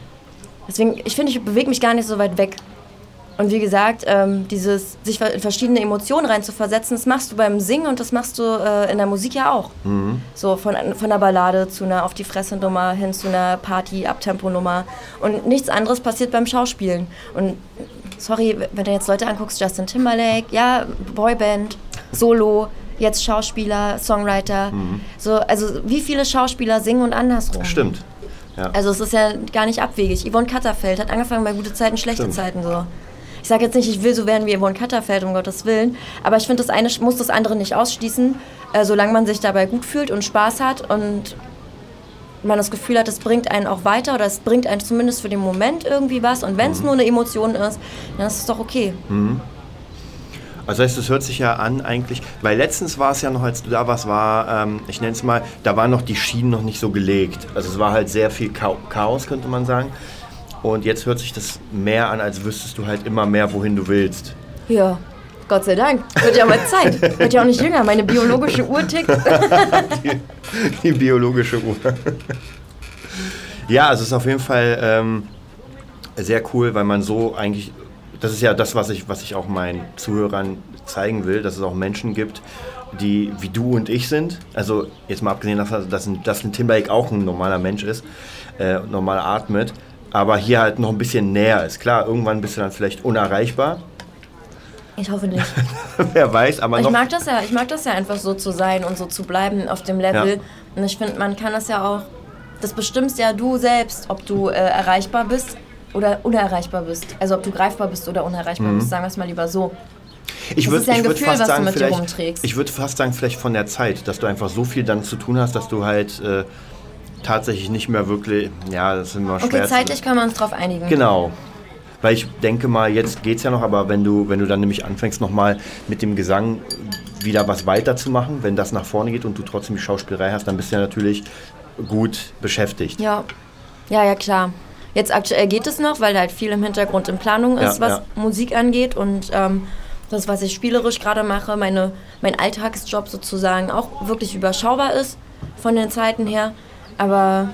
[SPEAKER 2] Deswegen, ich finde, ich bewege mich gar nicht so weit weg. Und wie gesagt, ähm, dieses sich in verschiedene Emotionen reinzuversetzen, das machst du beim Singen und das machst du äh, in der Musik ja auch. Mhm. So von, von einer Ballade zu einer Auf die Fresse Nummer hin zu einer Party-Abtempo-Nummer. Und nichts anderes passiert beim Schauspielen. Und sorry, wenn du jetzt Leute anguckst, Justin Timberlake, ja, Boyband, Solo, jetzt Schauspieler, Songwriter. Mhm. So, also wie viele Schauspieler singen und andersrum.
[SPEAKER 1] Stimmt.
[SPEAKER 2] Ja. Also es ist ja gar nicht abwegig. Yvonne Katterfeld hat angefangen bei gute Zeiten, schlechte Stimmt. Zeiten so. Ich sage jetzt nicht, ich will so werden wie Yvonne Katterfeld, um Gottes Willen, aber ich finde, das eine muss das andere nicht ausschließen, äh, solange man sich dabei gut fühlt und Spaß hat und man das Gefühl hat, es bringt einen auch weiter oder es bringt einen zumindest für den Moment irgendwie was und wenn es mhm. nur eine Emotion ist, dann ist es doch okay. Mhm.
[SPEAKER 1] Also heißt, es hört sich ja an eigentlich, weil letztens war es ja noch, als du da warst, war, ähm, ich nenne es mal, da waren noch die Schienen noch nicht so gelegt. Also es war halt sehr viel Chaos, könnte man sagen. Und jetzt hört sich das mehr an, als wüsstest du halt immer mehr, wohin du willst.
[SPEAKER 2] Ja, Gott sei Dank. Wird ja mal Zeit. Wird ja auch nicht jünger. Meine biologische Uhr tickt.
[SPEAKER 1] die, die, biologische Uhr. ja, es ist auf jeden Fall ähm, sehr cool, weil man so eigentlich, das ist ja das, was ich, was ich auch meinen Zuhörern zeigen will, dass es auch Menschen gibt, die wie du und ich sind. Also jetzt mal abgesehen davon, dass ein, dass ein Timberlake auch ein normaler Mensch ist, äh, normal atmet aber hier halt noch ein bisschen näher ist. Klar, irgendwann bist du dann vielleicht unerreichbar.
[SPEAKER 2] Ich hoffe nicht.
[SPEAKER 1] Wer weiß, aber
[SPEAKER 2] ich mag das ja, ich mag das ja einfach so zu sein und so zu bleiben auf dem Level. Ja. Und ich finde, man kann das ja auch. Das bestimmst ja du selbst, ob du äh, erreichbar bist oder unerreichbar bist. Also ob du greifbar bist oder unerreichbar mhm. bist. Sagen wir es mal lieber so.
[SPEAKER 1] Ich würde ja würd fast sagen, ich würde fast sagen, vielleicht von der Zeit, dass du einfach so viel dann zu tun hast, dass du halt äh, tatsächlich nicht mehr wirklich, ja, das ist immer schwer.
[SPEAKER 2] Okay, zeitlich können wir uns drauf einigen.
[SPEAKER 1] Genau. Weil ich denke mal, jetzt geht es ja noch, aber wenn du, wenn du dann nämlich anfängst nochmal mit dem Gesang, wieder was weiterzumachen, wenn das nach vorne geht und du trotzdem die Schauspielerei hast, dann bist du ja natürlich gut beschäftigt.
[SPEAKER 2] Ja, ja, ja, klar. Jetzt aktuell geht es noch, weil halt viel im Hintergrund in Planung ist,
[SPEAKER 1] Ja,
[SPEAKER 2] was
[SPEAKER 1] ja.
[SPEAKER 2] Musik angeht und ähm, das, was ich spielerisch gerade mache, meine, mein Alltagsjob sozusagen auch wirklich überschaubar ist von den Zeiten her. Aber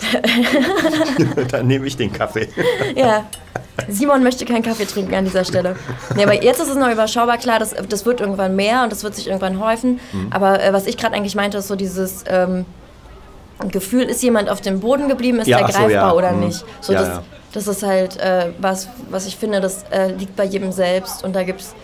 [SPEAKER 1] dann nehme ich den Kaffee.
[SPEAKER 2] ja, Simon möchte keinen Kaffee trinken an dieser Stelle. Nee, aber jetzt ist es noch überschaubar, klar, das, das wird irgendwann mehr und das wird sich irgendwann häufen.
[SPEAKER 1] Mhm.
[SPEAKER 2] Aber äh, was ich gerade eigentlich meinte, ist so dieses ähm, Gefühl, ist jemand auf dem Boden geblieben, ist
[SPEAKER 1] Ja,
[SPEAKER 2] der
[SPEAKER 1] ach so,
[SPEAKER 2] greifbar
[SPEAKER 1] ja.
[SPEAKER 2] oder
[SPEAKER 1] Mhm.
[SPEAKER 2] nicht? So,
[SPEAKER 1] Ja,
[SPEAKER 2] das,
[SPEAKER 1] ja.
[SPEAKER 2] das ist halt äh, was, was ich finde, das äh, liegt bei jedem selbst. Und da gibt es,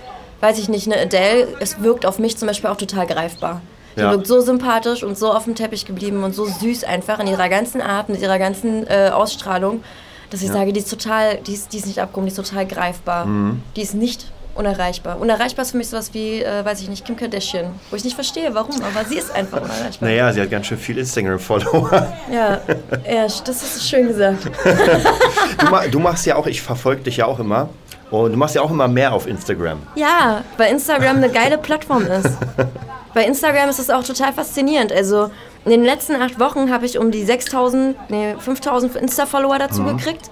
[SPEAKER 2] weiß ich nicht, eine Adele, es wirkt auf mich zum Beispiel auch total greifbar. Die
[SPEAKER 1] Ja.
[SPEAKER 2] wirkt so sympathisch und so auf dem Teppich geblieben und so süß einfach in ihrer ganzen Art, mit ihrer ganzen äh, Ausstrahlung, dass ich sage, die ist total, die ist, die ist nicht abgehoben, die ist total greifbar.
[SPEAKER 1] Mhm.
[SPEAKER 2] Die ist nicht unerreichbar. Unerreichbar ist für mich sowas wie, äh, weiß ich nicht, Kim Kardashian, wo ich nicht verstehe, warum, aber sie ist einfach unerreichbar.
[SPEAKER 1] Naja, sie hat ganz schön viel Instagram-Follower.
[SPEAKER 2] Ja, ja, das ist schön gesagt.
[SPEAKER 1] Du, du machst ja auch, ich verfolge dich ja auch immer. Und du machst ja auch immer mehr auf Instagram.
[SPEAKER 2] Ja, weil Instagram eine geile Plattform ist. Bei Instagram ist es auch total faszinierend. Also in den letzten acht Wochen habe ich um die 6000, nee, 5000 Insta-Follower dazu
[SPEAKER 1] Mhm.
[SPEAKER 2] gekriegt.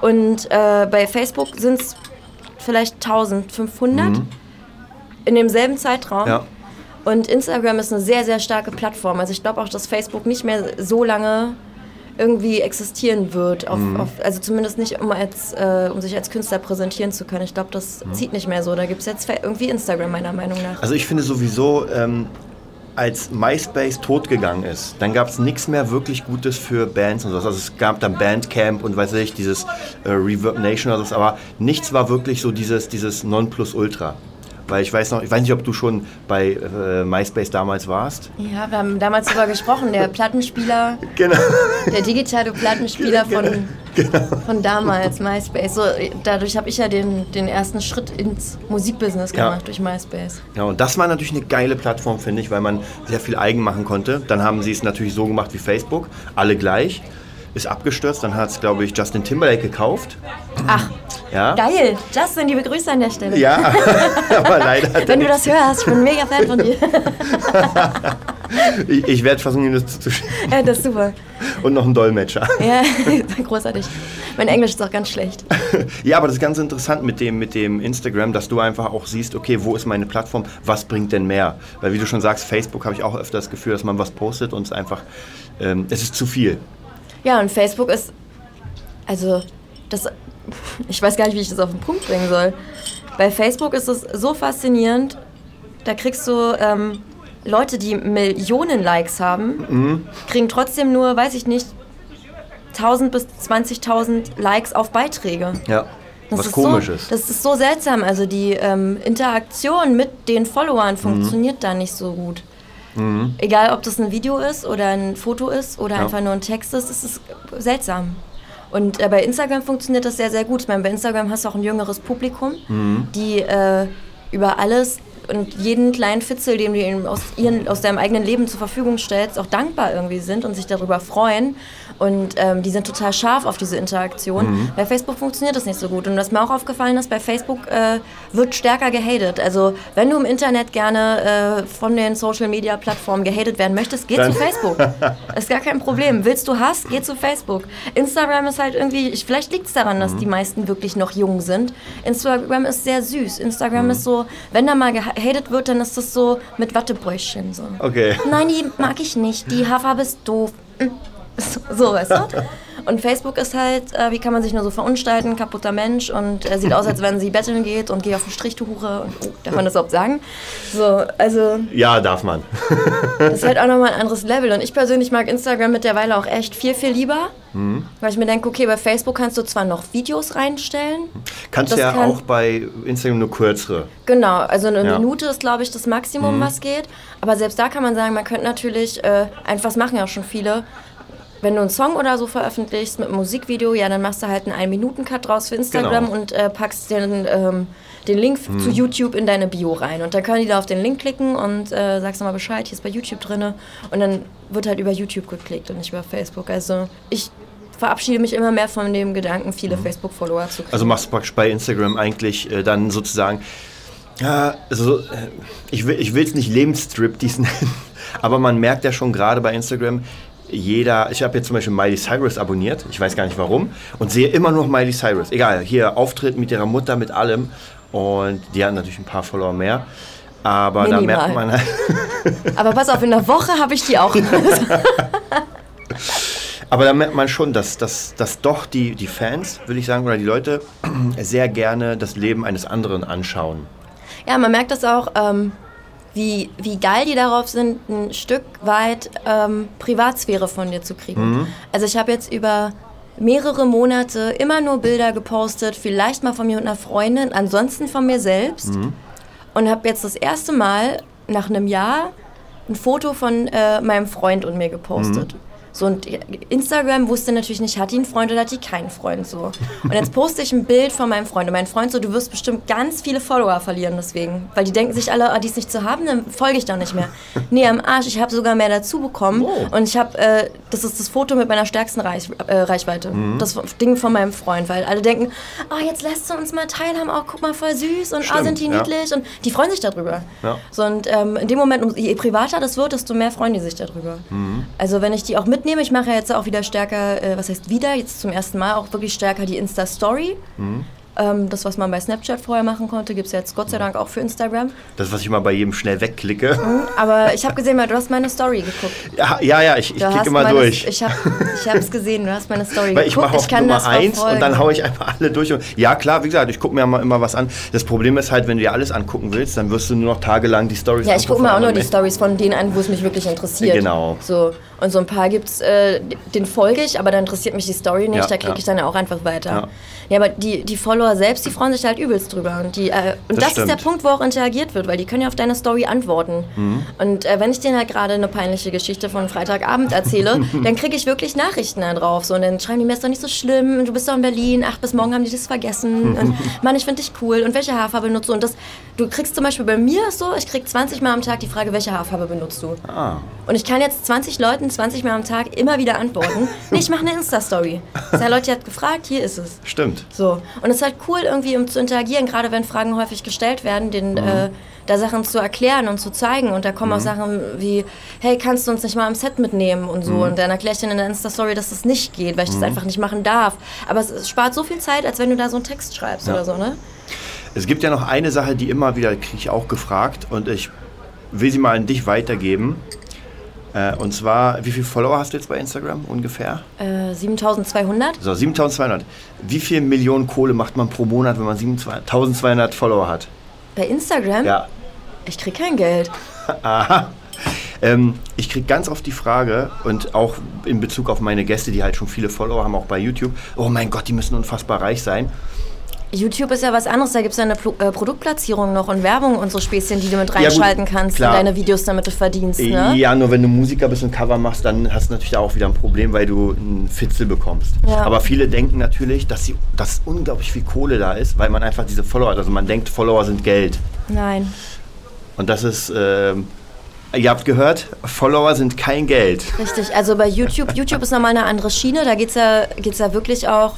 [SPEAKER 2] Und äh, bei Facebook sind es vielleicht 1500 in demselben Zeitraum.
[SPEAKER 1] Mhm. Ja.
[SPEAKER 2] Und Instagram ist eine sehr, sehr starke Plattform. Also ich glaube auch, dass Facebook nicht mehr so lange irgendwie existieren wird. Auf,
[SPEAKER 1] Mhm.
[SPEAKER 2] auf, also zumindest nicht, um, als, äh, um sich als Künstler präsentieren zu können. Ich glaube, das zieht nicht mehr so. Da gibt es jetzt irgendwie Instagram meiner Meinung nach.
[SPEAKER 1] Also ich finde sowieso, ähm, als MySpace totgegangen ist, dann gab es nichts mehr wirklich Gutes für Bands und sowas. Also es gab dann Bandcamp und weiß ich, dieses äh, Reverb Nation oder so, aber nichts war wirklich so dieses, dieses Nonplusultra. Weil ich weiß noch, ich weiß nicht, ob du schon bei äh, MySpace damals warst.
[SPEAKER 2] Ja, wir haben damals darüber gesprochen, der Plattenspieler,
[SPEAKER 1] Genau.
[SPEAKER 2] der digitale Plattenspieler von,
[SPEAKER 1] Genau.
[SPEAKER 2] von damals, MySpace. So, dadurch habe ich ja den, den ersten Schritt ins Musikbusiness
[SPEAKER 1] Ja.
[SPEAKER 2] gemacht durch MySpace.
[SPEAKER 1] Ja, und das war natürlich eine geile Plattform, finde ich, weil man sehr viel eigen machen konnte. Dann haben sie es natürlich so gemacht wie Facebook, alle gleich. Ist abgestürzt, dann hat es, glaube ich, Justin Timberlake gekauft.
[SPEAKER 2] Ach,
[SPEAKER 1] Ja.
[SPEAKER 2] geil. Justin, liebe Grüße an der Stelle.
[SPEAKER 1] Ja, aber leider hat er
[SPEAKER 2] Wenn du das hörst, ich bin ein mega Fan von dir.
[SPEAKER 1] Ich, ich werde versuchen, ihm das zuzuschicken.
[SPEAKER 2] ja, das ist super.
[SPEAKER 1] Und noch einen Dolmetscher.
[SPEAKER 2] Ja, großartig. Mein Englisch ist auch ganz schlecht.
[SPEAKER 1] Ja, aber das ist ganz interessant mit dem, mit dem Instagram, dass du einfach auch siehst, okay, wo ist meine Plattform, was bringt denn mehr? Weil wie du schon sagst, Facebook habe ich auch öfter das Gefühl, dass man was postet und es einfach, ähm, es ist zu viel.
[SPEAKER 2] Ja, und Facebook ist, also, das, ich weiß gar nicht, wie ich das auf den Punkt bringen soll. Bei Facebook ist es so faszinierend, da kriegst du ähm, Leute, die Millionen Likes haben, kriegen trotzdem nur, weiß ich nicht, 1000 bis 20.000 Likes auf Beiträge.
[SPEAKER 1] Ja,
[SPEAKER 2] Das
[SPEAKER 1] was
[SPEAKER 2] ist
[SPEAKER 1] komisches.
[SPEAKER 2] So, das ist so seltsam. Also die ähm, Interaktion mit den Followern funktioniert da nicht so gut. Egal, ob das ein Video ist oder ein Foto ist oder
[SPEAKER 1] Ja.
[SPEAKER 2] einfach nur ein Text ist, es ist seltsam. Und äh, bei Instagram funktioniert das sehr, sehr gut. Ich meine, bei Instagram hast du auch ein jüngeres Publikum, die äh, über alles und jeden kleinen Fitzel, den du ihnen aus, ihren, aus deinem eigenen Leben zur Verfügung stellst, auch dankbar irgendwie sind und sich darüber freuen. Und ähm, die sind total scharf auf diese Interaktion. Bei Facebook funktioniert das nicht so gut. Und was mir auch aufgefallen ist, bei Facebook äh, wird stärker gehatet. Also wenn du im Internet gerne äh, von den Social-Media-Plattformen gehatet werden möchtest, geh
[SPEAKER 1] Dann-
[SPEAKER 2] zu Facebook. ist gar kein Problem. Willst du Hass, geh zu Facebook. Instagram ist halt irgendwie, ich, vielleicht liegt es daran, dass die meisten wirklich noch jung sind. Instagram ist sehr süß. Instagram ist so, wenn da mal gehatet wird, dann ist das so mit Wattebäuschen. So.
[SPEAKER 1] Okay.
[SPEAKER 2] Nein, die mag ich nicht. Die Haarfarbe ist doof. Mm. So, weißt du? Und Facebook ist halt, äh, wie kann man sich nur so verunstalten, kaputter Mensch und äh, sieht aus, als wenn sie betteln geht und geht auf den Strich, du Hure. Und, oh, darf man das überhaupt sagen? So, also,
[SPEAKER 1] Ja, darf man.
[SPEAKER 2] das ist halt auch nochmal ein anderes Level. Und ich persönlich mag Instagram mittlerweile auch echt viel, viel lieber. Weil ich mir denke, okay, bei Facebook kannst du zwar noch Videos reinstellen.
[SPEAKER 1] Kannst du ja
[SPEAKER 2] kann-
[SPEAKER 1] auch bei Instagram nur kürzere.
[SPEAKER 2] Genau, also eine
[SPEAKER 1] Ja.
[SPEAKER 2] Minute ist, glaube ich, das Maximum, was geht. Aber selbst da kann man sagen, man könnte natürlich, äh, einfach das machen ja auch schon viele, wenn du einen Song oder so veröffentlichst mit einem Musikvideo, ja, dann machst du halt einen 1-Minuten-Cut draus für Instagram
[SPEAKER 1] Genau.
[SPEAKER 2] und äh, packst den, ähm, den Link zu YouTube in deine Bio rein. Und dann können die da auf den Link klicken und äh, sagst nochmal Bescheid, hier ist bei YouTube drin. Und dann wird halt über YouTube geklickt und nicht über Facebook. Also ich verabschiede mich immer mehr von dem Gedanken, viele Facebook-Follower zu kriegen.
[SPEAKER 1] Also machst du praktisch bei Instagram eigentlich äh, dann sozusagen Ja, also äh, ich will es nicht Lebensstrip-Dies nennen, aber man merkt ja schon gerade bei Instagram, jeder, ich habe jetzt zum Beispiel Miley Cyrus abonniert, ich weiß gar nicht warum, und sehe immer noch Miley Cyrus. Egal, hier Auftritt mit ihrer Mutter, mit allem. Und die hat natürlich ein paar Follower mehr. Aber Minimal. da merkt man.
[SPEAKER 2] aber pass auf, in der Woche habe ich die auch.
[SPEAKER 1] aber da merkt man schon, dass, dass, dass doch die, die Fans, würde ich sagen, oder die Leute sehr gerne das Leben eines anderen anschauen.
[SPEAKER 2] Ja, man merkt das auch. Ähm wie, wie geil die darauf sind, ein Stück weit ähm, Privatsphäre von dir zu kriegen. Mhm. Also ich habe jetzt über mehrere Monate immer nur Bilder gepostet, vielleicht mal von mir und einer Freundin, ansonsten von mir selbst. Mhm. Und habe jetzt das erste Mal nach einem Jahr ein Foto von äh, meinem Freund und mir gepostet. Mhm. So, und Instagram wusste natürlich nicht, hat die einen Freund oder hat die keinen Freund so. Und jetzt poste ich ein Bild von meinem Freund. Und mein Freund so, du wirst bestimmt ganz viele Follower verlieren deswegen. Weil die denken sich alle, oh, die ist nicht zu haben, dann folge ich doch nicht mehr. Nee, am Arsch, ich habe sogar mehr dazu bekommen. Oh. Und ich habe, äh, das ist das Foto mit meiner stärksten Reich, äh, Reichweite. Mhm. Das Ding von meinem Freund. Weil alle denken, oh, jetzt lässt du uns mal teilhaben, oh, guck mal, voll süß und oh, sind die ja. niedlich. Und die freuen sich darüber. Ja. So, und ähm, in dem Moment, je privater das wird, desto mehr freuen die sich darüber. Mhm. Also wenn ich die auch mit mitnehme. Ich mache jetzt auch wieder stärker, äh, was heißt wieder, jetzt zum ersten Mal auch wirklich stärker die Insta-Story. Mhm. Ähm, das, was man bei Snapchat vorher machen konnte, gibt es jetzt Gott sei Dank auch für Instagram.
[SPEAKER 1] Das, was ich mal bei jedem schnell wegklicke.
[SPEAKER 2] Mhm, aber ich habe gesehen, du hast meine Story geguckt.
[SPEAKER 1] Ja, ja, ja ich, ich klicke immer meine, durch.
[SPEAKER 2] Ich habe es gesehen, du hast meine Story
[SPEAKER 1] Weil
[SPEAKER 2] geguckt.
[SPEAKER 1] Ich mache auf Nummer 1 und dann haue ich einfach alle durch. Und, ja, klar, wie gesagt, ich gucke mir immer, immer was an. Das Problem ist halt, wenn du dir alles angucken willst, dann wirst du nur noch tagelang die Stories
[SPEAKER 2] Ja, ich gucke mir auch nur die Stories von denen an, wo es mich wirklich interessiert.
[SPEAKER 1] Genau.
[SPEAKER 2] So. Und so ein paar gibt es, äh, den folge ich, aber da interessiert mich die Story nicht, ja, da klicke ja. ich dann auch einfach weiter. Ja. ja. aber die, die Follower selbst, die freuen sich halt übelst drüber. Und, die, äh, und das, das ist der Punkt, wo auch interagiert wird, weil die können ja auf deine Story antworten. Mhm. Und äh, wenn ich denen halt gerade eine peinliche Geschichte von Freitagabend erzähle, dann kriege ich wirklich Nachrichten da drauf. So, und dann schreiben die mir, ist doch nicht so schlimm, du bist doch in Berlin, ach, bis morgen haben die das vergessen. und Mann, ich finde dich cool. Und welche Haarfarbe benutzt du? Und das, du kriegst zum Beispiel bei mir so, ich krieg 20 Mal am Tag die Frage, welche Haarfarbe benutzt du? Ah. Und ich kann jetzt 20 Leuten 20 Mal am Tag immer wieder antworten. nee, ich mache eine Insta-Story. Zwei Leute hat gefragt, hier ist es.
[SPEAKER 1] Stimmt.
[SPEAKER 2] So. Und es ist halt cool, irgendwie um zu interagieren, gerade wenn Fragen häufig gestellt werden, den, mhm. äh, da Sachen zu erklären und zu zeigen. Und da kommen mhm. auch Sachen wie, hey, kannst du uns nicht mal am Set mitnehmen und so. Mhm. Und dann erkläre ich dann in der Insta-Story, dass das nicht geht, weil ich das mhm. einfach nicht machen darf. Aber es spart so viel Zeit, als wenn du da so einen Text schreibst ja. oder so, ne?
[SPEAKER 1] Es gibt ja noch eine Sache, die immer wieder, kriege ich auch gefragt und ich will sie mal an dich weitergeben. Äh, und zwar, wie viele Follower hast du jetzt bei Instagram ungefähr?
[SPEAKER 2] Äh, 7200.
[SPEAKER 1] So, 7200. Wie viel Millionen Kohle macht man pro Monat, wenn man 7200 Follower hat?
[SPEAKER 2] Bei Instagram?
[SPEAKER 1] Ja.
[SPEAKER 2] Ich krieg kein Geld.
[SPEAKER 1] Aha. Ähm, ich kriege ganz oft die Frage und auch in Bezug auf meine Gäste, die halt schon viele Follower haben, auch bei YouTube, oh mein Gott, die müssen unfassbar reich sein.
[SPEAKER 2] YouTube ist ja was anderes, da gibt es ja eine Pro äh, Produktplatzierung noch und Werbung und so Späßchen, die du mit reinschalten ja, gut, kannst klar. in deine Videos, damit du verdienst. Ne?
[SPEAKER 1] Ja, nur wenn du Musiker bist und Cover machst, dann hast du natürlich da auch wieder ein Problem, weil du einen Fitzel bekommst. Ja. Aber viele denken natürlich, dass, sie, dass unglaublich viel Kohle da ist, weil man einfach diese Follower hat. Also man denkt, Follower sind Geld.
[SPEAKER 2] Nein.
[SPEAKER 1] Und das ist... Äh, Ihr habt gehört, Follower sind kein Geld.
[SPEAKER 2] Richtig, also bei YouTube, YouTube ist nochmal eine andere Schiene, da geht es ja, geht's ja wirklich auch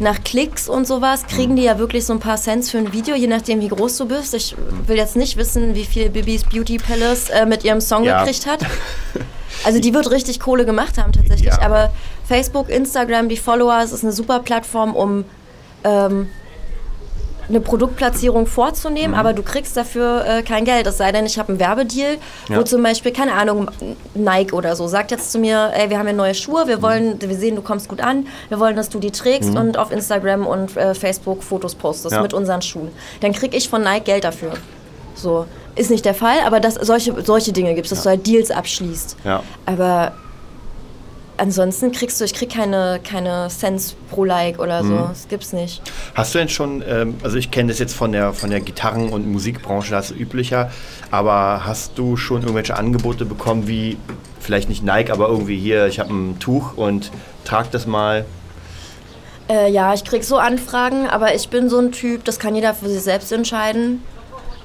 [SPEAKER 2] nach Klicks und sowas kriegen die ja wirklich so ein paar Cents für ein Video, je nachdem, wie groß du bist. Ich will jetzt nicht wissen, wie viel Bibis Beauty Palace äh, mit ihrem Song ja. gekriegt hat. Also die wird richtig Kohle gemacht haben tatsächlich. Ja. Aber Facebook, Instagram, die Followers ist eine super Plattform, um ähm, eine Produktplatzierung vorzunehmen, mhm. aber du kriegst dafür äh, kein Geld. Es sei denn, ich habe einen Werbedeal, ja. wo zum Beispiel, keine Ahnung, Nike oder so sagt jetzt zu mir, ey, wir haben ja neue Schuhe, wir wollen, mhm. wir sehen, du kommst gut an, wir wollen, dass du die trägst mhm. und auf Instagram und äh, Facebook Fotos postest ja. mit unseren Schuhen. Dann kriege ich von Nike Geld dafür. So. Ist nicht der Fall, aber das, solche, solche Dinge gibt es, dass ja. du halt Deals abschließt. Aber ansonsten kriegst du, ich krieg keine, keine Cents pro Like oder so. Mhm. Das gibt's nicht.
[SPEAKER 1] Hast du denn schon, ähm, also ich kenne das jetzt von der, von der Gitarren- und Musikbranche, das ist üblicher, aber hast du schon irgendwelche Angebote bekommen, wie vielleicht nicht Nike, aber irgendwie hier, ich habe ein Tuch und trag das mal?
[SPEAKER 2] Äh, ja, ich krieg so Anfragen, aber ich bin so ein Typ, das kann jeder für sich selbst entscheiden.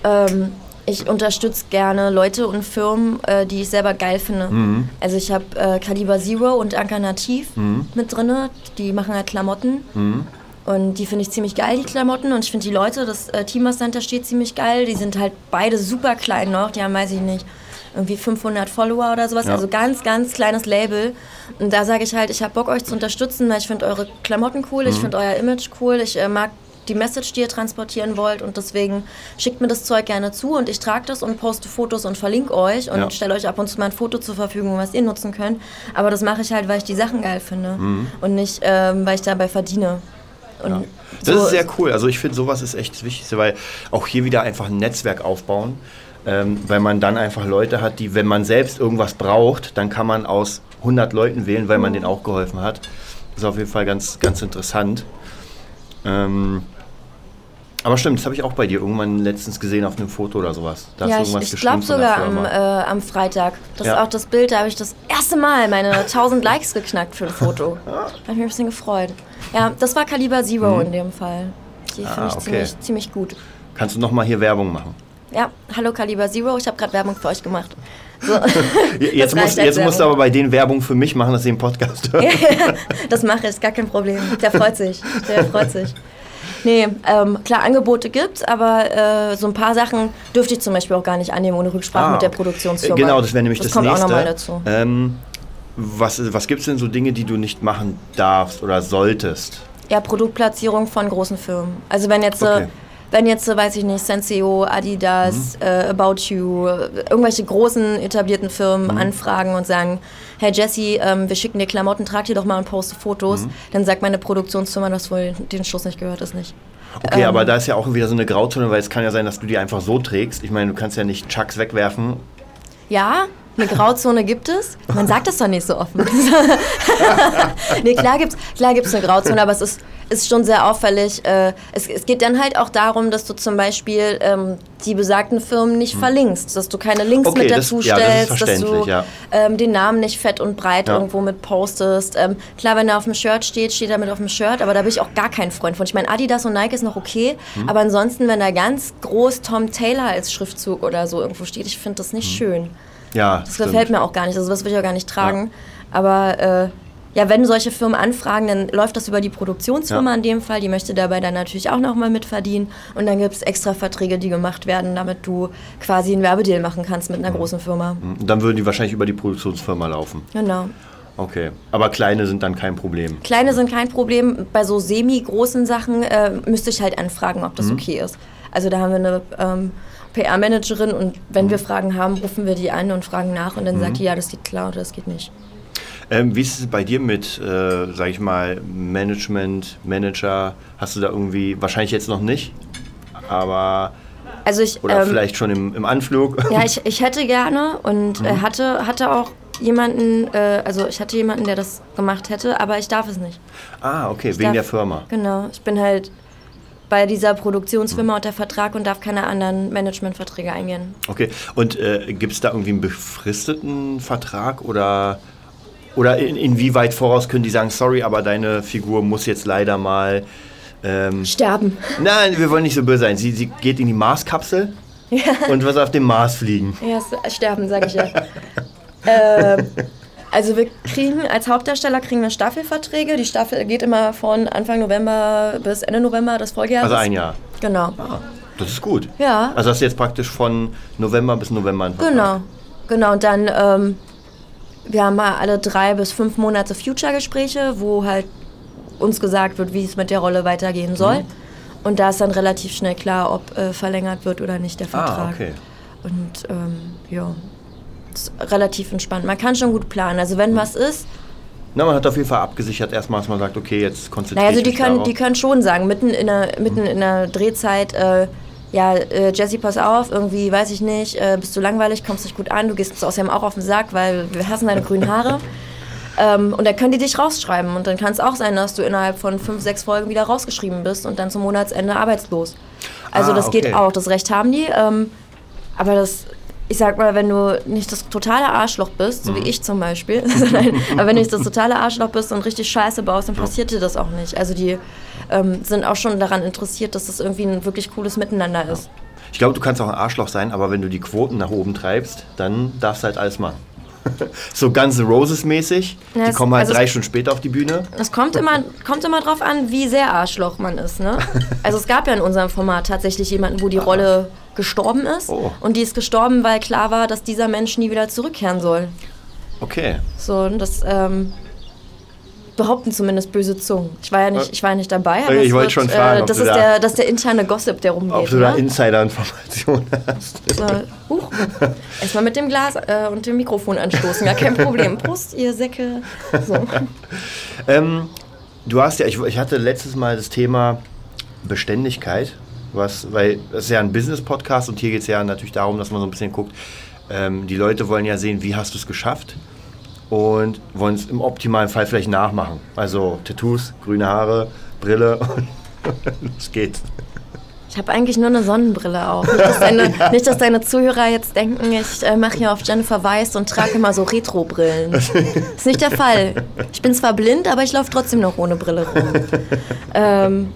[SPEAKER 2] Ähm, ich unterstütze gerne Leute und Firmen, äh, die ich selber geil finde. Mhm. Also ich habe äh, Caliber Zero und Anker Nativ mhm. mit drin, die machen halt Klamotten. Mhm. Und die finde ich ziemlich geil, die Klamotten. Und ich finde die Leute, das äh, Team, was dahinter steht, ziemlich geil. Die sind halt beide super klein noch. Die haben, weiß ich nicht, irgendwie 500 Follower oder sowas.
[SPEAKER 1] Ja.
[SPEAKER 2] Also ganz, ganz kleines Label. Und da sage ich halt, ich habe Bock, euch zu unterstützen, weil ich finde eure Klamotten cool,
[SPEAKER 1] Mhm.
[SPEAKER 2] ich finde euer Image cool, ich äh, mag die Message, die ihr transportieren wollt und deswegen schickt mir das Zeug gerne zu und ich trage das und poste Fotos und verlinke euch und
[SPEAKER 1] Ja.
[SPEAKER 2] stelle euch ab und zu mal ein Foto zur Verfügung, was ihr nutzen könnt. Aber das mache ich halt, weil ich die Sachen geil finde und nicht, ähm, weil ich dabei verdiene.
[SPEAKER 1] Mhm. Ja. Das
[SPEAKER 2] so-
[SPEAKER 1] ist sehr cool. Also ich finde, sowas ist echt das Wichtigste, weil auch hier wieder einfach ein Netzwerk aufbauen, ähm, weil man dann einfach Leute hat, die, wenn man selbst irgendwas braucht, dann kann man aus 100 Leuten wählen, weil man denen auch geholfen hat. Das ist auf jeden Fall ganz, ganz interessant. Ähm, aber stimmt, das habe ich auch bei dir irgendwann letztens gesehen auf einem Foto oder sowas. Da hast
[SPEAKER 2] ja,
[SPEAKER 1] du
[SPEAKER 2] ich, ich glaube sogar am, äh, am Freitag. Das
[SPEAKER 1] Ja.
[SPEAKER 2] ist auch das Bild, da habe ich das erste Mal meine 1000 Likes geknackt für ein Foto. Da habe ich mich ein bisschen gefreut. Ja, das war Kaliber Zero in dem Fall. Die finde ich
[SPEAKER 1] Mhm. Ah, okay.
[SPEAKER 2] ziemlich, ziemlich gut.
[SPEAKER 1] Kannst du nochmal hier Werbung machen?
[SPEAKER 2] Ja, hallo Kaliber Zero, ich habe gerade Werbung für euch gemacht. So.
[SPEAKER 1] Jetzt, musst, jetzt musst du aber bei denen Werbung für mich machen, dass sie den Podcast hören.
[SPEAKER 2] das mache ich, gar kein Problem. Der freut sich. Der freut sich. Nee, ähm, klar, Angebote gibt's, aber äh, so ein paar Sachen dürfte ich zum Beispiel auch gar nicht annehmen ohne Rücksprache
[SPEAKER 1] Ah,
[SPEAKER 2] mit der. Produktionsfirma.
[SPEAKER 1] Genau, das wäre nämlich das,
[SPEAKER 2] kommt
[SPEAKER 1] nächste.
[SPEAKER 2] auch nochmal dazu.
[SPEAKER 1] Ähm, was was gibt es denn so Dinge, die du nicht machen darfst oder solltest?
[SPEAKER 2] Ja, Produktplatzierung von großen Firmen. Also wenn jetzt,
[SPEAKER 1] Okay.
[SPEAKER 2] Äh, wenn jetzt, äh, weiß ich nicht, Senseo, Adidas, äh, About You, irgendwelche großen etablierten Firmen
[SPEAKER 1] Mhm.
[SPEAKER 2] anfragen und sagen, hey Jesse, ähm, wir schicken dir Klamotten, trag die doch mal und poste Fotos,
[SPEAKER 1] Mhm.
[SPEAKER 2] dann sagt meine Produktionsfirma, du hast wohl den Schuss nicht gehört, ist nicht.
[SPEAKER 1] Okay,
[SPEAKER 2] Ähm.
[SPEAKER 1] aber da ist ja auch wieder so eine Grauzone, weil es kann ja sein, dass du die einfach so trägst. Ich meine, du kannst ja nicht Chucks wegwerfen.
[SPEAKER 2] Ja, eine Grauzone gibt es. Man sagt das doch nicht so offen. nee, klar gibt es klar gibt's eine Grauzone, aber es ist, ist schon sehr auffällig. Äh, es, es geht dann halt auch darum, dass du zum Beispiel ähm, die besagten Firmen nicht verlinkst, dass du keine Links
[SPEAKER 1] Hm. Okay,
[SPEAKER 2] mit
[SPEAKER 1] das-
[SPEAKER 2] dazu
[SPEAKER 1] ja, das
[SPEAKER 2] stellst, dass du
[SPEAKER 1] ja.
[SPEAKER 2] ähm, den Namen nicht fett und breit
[SPEAKER 1] Ja.
[SPEAKER 2] irgendwo mit postest. Ähm, klar, wenn er auf dem Shirt steht, steht er mit auf dem Shirt, aber da bin ich auch gar kein Freund von. Ich meine, Adidas und Nike ist noch okay,
[SPEAKER 1] Hm.
[SPEAKER 2] aber ansonsten, wenn da ganz groß Tom Taylor als Schriftzug oder so irgendwo steht, ich finde das nicht
[SPEAKER 1] Hm.
[SPEAKER 2] schön.
[SPEAKER 1] Ja,
[SPEAKER 2] Das gefällt mir auch gar nicht, also das will ich auch gar nicht tragen. Aber äh, ja, wenn solche Firmen anfragen, dann läuft das über die Produktionsfirma
[SPEAKER 1] Ja.
[SPEAKER 2] in dem Fall. Die möchte dabei dann natürlich auch nochmal mitverdienen. Und dann gibt es extra Verträge, die gemacht werden, damit du quasi einen Werbedeal machen kannst mit einer großen Firma.
[SPEAKER 1] Und Dann würden die wahrscheinlich über die Produktionsfirma laufen.
[SPEAKER 2] Genau.
[SPEAKER 1] Okay. Aber kleine sind dann kein Problem.
[SPEAKER 2] Kleine sind kein Problem. Bei so semi-großen Sachen äh, müsste ich halt anfragen, ob das okay ist. Also da haben wir eine ähm, PR-Managerin und wenn wir Fragen haben, rufen wir die an und fragen nach und dann sagt die, ja, das geht klar oder das geht nicht.
[SPEAKER 1] Ähm, wie ist es bei dir mit, äh, sag ich mal, Management, Manager? Hast du da irgendwie, wahrscheinlich jetzt noch nicht, aber,
[SPEAKER 2] Also ich,
[SPEAKER 1] oder
[SPEAKER 2] ähm,
[SPEAKER 1] vielleicht schon im, im Anflug?
[SPEAKER 2] Ja, ich, ich hätte gerne und
[SPEAKER 1] Mhm.
[SPEAKER 2] äh, hatte, hatte auch jemanden, äh, also ich hatte jemanden, der das gemacht hätte, aber ich darf es nicht.
[SPEAKER 1] ah, okay, wegen
[SPEAKER 2] darf-
[SPEAKER 1] der Firma.
[SPEAKER 2] Genau, ich bin halt bei dieser Produktionsfirma unter Vertrag und darf keine anderen Managementverträge eingehen.
[SPEAKER 1] Okay, und äh, gibt es da irgendwie einen befristeten Vertrag oder, oder in, inwieweit voraus können die sagen, sorry, aber deine Figur muss jetzt leider mal. Ähm,
[SPEAKER 2] Sterben.
[SPEAKER 1] nein, wir wollen nicht so böse sein. Sie, sie geht in die Marskapsel und was auf dem Mars fliegen.
[SPEAKER 2] Ja, s- sterben, sage ich ja. ähm, also wir kriegen als Hauptdarsteller kriegen wir Staffelverträge. Die Staffel geht immer von Anfang November bis Ende November des Folgejahres.
[SPEAKER 1] Also ein Jahr.
[SPEAKER 2] Genau.
[SPEAKER 1] Ah, das ist gut.
[SPEAKER 2] Ja.
[SPEAKER 1] Also hast du jetzt praktisch von November bis November einen Vertrag.
[SPEAKER 2] Genau, genau. Und dann, ähm, wir haben mal alle drei bis fünf Monate Future-Gespräche, wo halt uns gesagt wird, wie es mit der Rolle weitergehen soll.
[SPEAKER 1] Mhm.
[SPEAKER 2] Und da ist dann relativ schnell klar, ob äh, verlängert wird oder nicht der Vertrag.
[SPEAKER 1] Ah, okay.
[SPEAKER 2] Und ähm, ja, ist relativ entspannt. Man kann schon gut planen. Also
[SPEAKER 1] Mhm.
[SPEAKER 2] wenn was ist,
[SPEAKER 1] Na, man hat auf jeden Fall abgesichert erstmal, dass man sagt, okay, jetzt konzentriere
[SPEAKER 2] naja, also die
[SPEAKER 1] mich
[SPEAKER 2] können,
[SPEAKER 1] darauf.
[SPEAKER 2] die können schon sagen, mitten in der, mitten in der Drehzeit, äh, ja, äh, Jessie, pass auf, irgendwie, weiß ich nicht, äh, bist du langweilig, kommst nicht gut an, du gehst uns außerdem auch auf den Sack, weil wir hassen deine grünen Haare. ähm, und dann können die dich rausschreiben. Und dann kann es auch sein, dass du innerhalb von fünf, sechs Folgen wieder rausgeschrieben bist und dann zum Monatsende arbeitslos. Also
[SPEAKER 1] Ah,
[SPEAKER 2] das geht
[SPEAKER 1] okay.
[SPEAKER 2] auch, das Recht haben die. Ähm, aber das, ich sag mal, wenn du nicht das totale Arschloch bist, so
[SPEAKER 1] Mhm.
[SPEAKER 2] wie ich zum Beispiel, aber wenn du nicht das totale Arschloch bist und richtig Scheiße baust, dann passiert dir das auch nicht. Also die ähm, sind auch schon daran interessiert, dass das irgendwie ein wirklich cooles Miteinander ist.
[SPEAKER 1] Ich glaube, du kannst auch ein Arschloch sein, aber wenn du die Quoten nach oben treibst, dann darfst du halt alles machen. so N' Roses mäßig.
[SPEAKER 2] Ja,
[SPEAKER 1] die kommen halt
[SPEAKER 2] also
[SPEAKER 1] drei Stunden später auf die Bühne.
[SPEAKER 2] Es kommt immer, kommt immer drauf an, wie sehr Arschloch man ist. Ne? Also es gab ja in unserem Format tatsächlich jemanden, wo die Rolle gestorben ist.
[SPEAKER 1] Oh.
[SPEAKER 2] Und die ist gestorben, weil klar war, dass dieser Mensch nie wieder zurückkehren soll.
[SPEAKER 1] Okay.
[SPEAKER 2] So, und das ähm, behaupten zumindest böse Zungen. Ich war ja nicht, ich war ja nicht dabei. aber
[SPEAKER 1] Ich
[SPEAKER 2] es
[SPEAKER 1] wollte schon fragen,
[SPEAKER 2] Äh, das, ist
[SPEAKER 1] da-
[SPEAKER 2] der, das ist der interne Gossip, der rumgeht.
[SPEAKER 1] Ob du da
[SPEAKER 2] ne?
[SPEAKER 1] Insider-Informationen hast.
[SPEAKER 2] so, huch. Erstmal mit dem Glas äh, und dem Mikrofon anstoßen, gar kein Problem. Prost, ihr Säcke. So.
[SPEAKER 1] Ähm, du hast ja, ich, ich hatte letztes Mal das Thema Beständigkeit, was, weil das ist ja ein Business-Podcast und hier geht es ja natürlich darum, dass man so ein bisschen guckt, ähm, die Leute wollen ja sehen, wie hast du es geschafft und wollen es im optimalen Fall vielleicht nachmachen. Also Tattoos, grüne Haare, Brille und los geht's.
[SPEAKER 2] Ich habe eigentlich nur eine Sonnenbrille auf. Nicht, dass deine, nicht, dass deine Zuhörer jetzt denken, ich äh, mache hier auf Jennifer Weiss und trage immer so Retro-Brillen. Ist nicht der Fall. Ich bin zwar blind, aber ich laufe trotzdem noch ohne Brille rum. Ähm,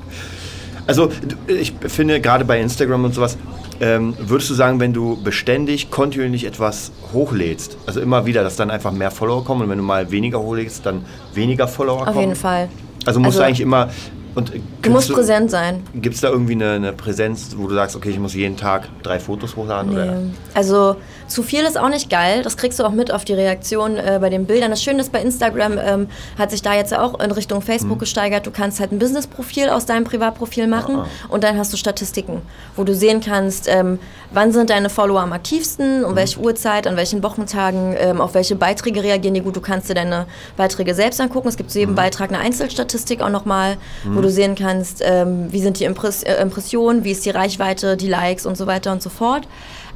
[SPEAKER 1] Also ich finde gerade bei Instagram und sowas, ähm, würdest du sagen, wenn du beständig, kontinuierlich etwas hochlädst, also immer wieder, dass dann einfach mehr Follower kommen und wenn du mal weniger hochlädst, dann weniger Follower kommen?
[SPEAKER 2] auf jeden Fall.
[SPEAKER 1] Also musst
[SPEAKER 2] Also,
[SPEAKER 1] du eigentlich immer... Und,
[SPEAKER 2] Du musst
[SPEAKER 1] kannst
[SPEAKER 2] präsent sein.
[SPEAKER 1] Gibt es da irgendwie eine, eine Präsenz, wo du sagst, okay, ich muss jeden Tag drei Fotos hochladen? Oder?
[SPEAKER 2] Nee. Also zu viel ist auch nicht geil. Das kriegst du auch mit auf die Reaktion äh, bei den Bildern. Das Schöne ist, bei Instagram ähm, hat sich da jetzt ja auch in Richtung Facebook gesteigert. Du kannst halt ein Business-Profil aus deinem Privatprofil machen
[SPEAKER 1] Ah.
[SPEAKER 2] und dann hast du Statistiken, wo du sehen kannst, ähm, wann sind deine Follower am aktivsten, um welche Uhrzeit, an welchen Wochentagen, ähm, auf welche Beiträge reagieren die gut. Du kannst dir deine Beiträge selbst angucken. Es gibt zu jedem Beitrag eine Einzelstatistik auch nochmal, wo du sehen kannst, ähm, wie sind die Impress äh, Impressionen, wie ist die Reichweite, die Likes und so weiter und so fort.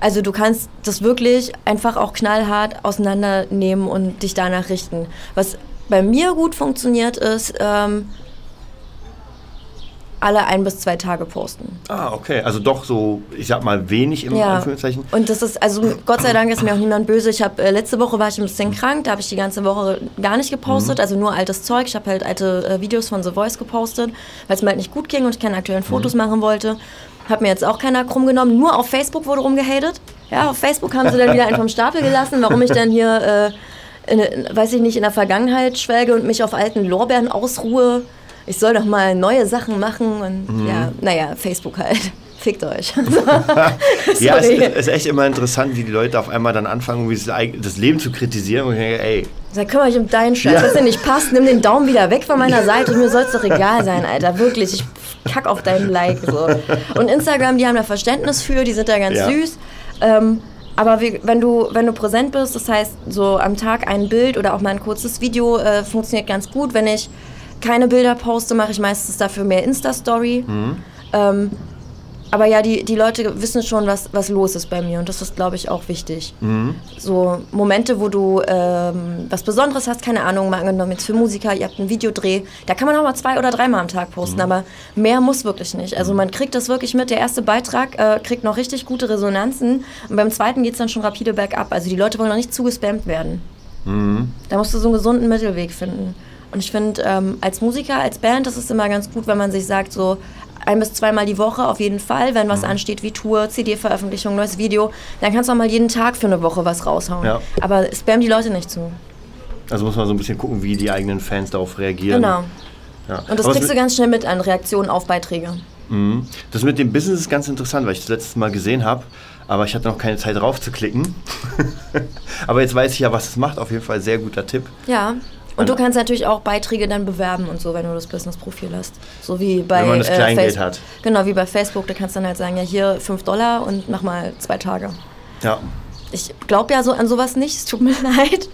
[SPEAKER 2] Also du kannst das wirklich einfach auch knallhart auseinandernehmen und dich danach richten. Was bei mir gut funktioniert ist, ähm, alle ein bis zwei Tage posten.
[SPEAKER 1] Ah, okay. Also doch so, ich sag mal, wenig im
[SPEAKER 2] Ja.
[SPEAKER 1] Anführungszeichen.
[SPEAKER 2] Und das ist, also Gott sei Dank ist mir auch niemand böse. Ich habe äh, letzte Woche war ich ein bisschen krank, da habe ich die ganze Woche gar nicht gepostet, also nur altes Zeug. Ich habe halt alte äh, Videos von The Voice gepostet, weil es mir halt nicht gut ging und ich keine aktuellen Fotos machen wollte. Hat mir jetzt auch keiner krumm genommen. Nur auf Facebook wurde rumgehatet. Ja, auf Facebook haben sie dann wieder einen vom Stapel gelassen, warum ich dann hier, äh, in, weiß ich nicht, in der Vergangenheit schwelge und mich auf alten Lorbeeren ausruhe. Ich soll doch mal neue Sachen machen und ja, naja, Facebook halt. Fickt euch.
[SPEAKER 1] Ja, es ist, ist echt immer interessant, wie die Leute auf einmal dann anfangen, wie das, Leben zu kritisieren. Und ich denke, ey,
[SPEAKER 2] Sag, kümmere dich um deinen Scheiß.
[SPEAKER 1] Ja.
[SPEAKER 2] Was dir nicht passt, nimm den Daumen wieder weg von meiner Seite. Mir soll es doch egal sein, Alter. Wirklich. Ich kack auf deinen Like. So. Und Instagram, die haben da Verständnis für, die sind da ganz
[SPEAKER 1] Ja.
[SPEAKER 2] süß. Ähm, aber wie, wenn, du, wenn du präsent bist, das heißt, so am Tag ein Bild oder auch mal ein kurzes Video, äh, funktioniert ganz gut. Wenn ich keine Bilder poste, mache ich meistens dafür mehr Insta-Story. Ähm, aber ja, die, die Leute wissen schon, was, was los ist bei mir und das ist, glaube ich, auch wichtig. So Momente, wo du ähm, was Besonderes hast, keine Ahnung, mal angenommen jetzt für Musiker, ihr habt einen Videodreh, da kann man auch mal zwei oder dreimal am Tag posten, aber mehr muss wirklich nicht. Also man kriegt das wirklich mit, der erste Beitrag äh, kriegt noch richtig gute Resonanzen und beim zweiten geht es dann schon rapide bergab. Also die Leute wollen noch nicht zugespammt werden. Da musst du so einen gesunden Mittelweg finden. Und ich finde, ähm, als Musiker, als Band, das ist immer ganz gut, wenn man sich sagt, so ein bis zweimal die Woche auf jeden Fall, wenn
[SPEAKER 1] Mhm.
[SPEAKER 2] was ansteht wie Tour, CD-Veröffentlichung, neues Video, dann kannst du auch mal jeden Tag für eine Woche was raushauen.
[SPEAKER 1] Ja.
[SPEAKER 2] Aber spam die Leute nicht zu.
[SPEAKER 1] also muss man so ein bisschen gucken, wie die eigenen Fans darauf reagieren.
[SPEAKER 2] Genau.
[SPEAKER 1] Ja.
[SPEAKER 2] Und das
[SPEAKER 1] Aber
[SPEAKER 2] kriegst du ganz schnell mit an Reaktionen auf Beiträge.
[SPEAKER 1] Mhm. das mit dem Business ist ganz interessant, weil ich das letztes Mal gesehen habe, aber ich hatte noch keine Zeit drauf zu klicken. aber jetzt weiß ich ja, was es macht. Auf jeden Fall sehr guter Tipp.
[SPEAKER 2] Ja. Und du kannst natürlich auch Beiträge dann bewerben und so, wenn du das Business-Profil hast. So wie bei
[SPEAKER 1] Wenn man das
[SPEAKER 2] äh,
[SPEAKER 1] Kleingeld
[SPEAKER 2] Face-
[SPEAKER 1] hat.
[SPEAKER 2] Genau, wie bei Facebook. Da kannst du dann halt sagen, ja hier 5 Dollar und mach mal zwei Tage.
[SPEAKER 1] Ja.
[SPEAKER 2] Ich glaube ja so an sowas nicht, es tut mir leid.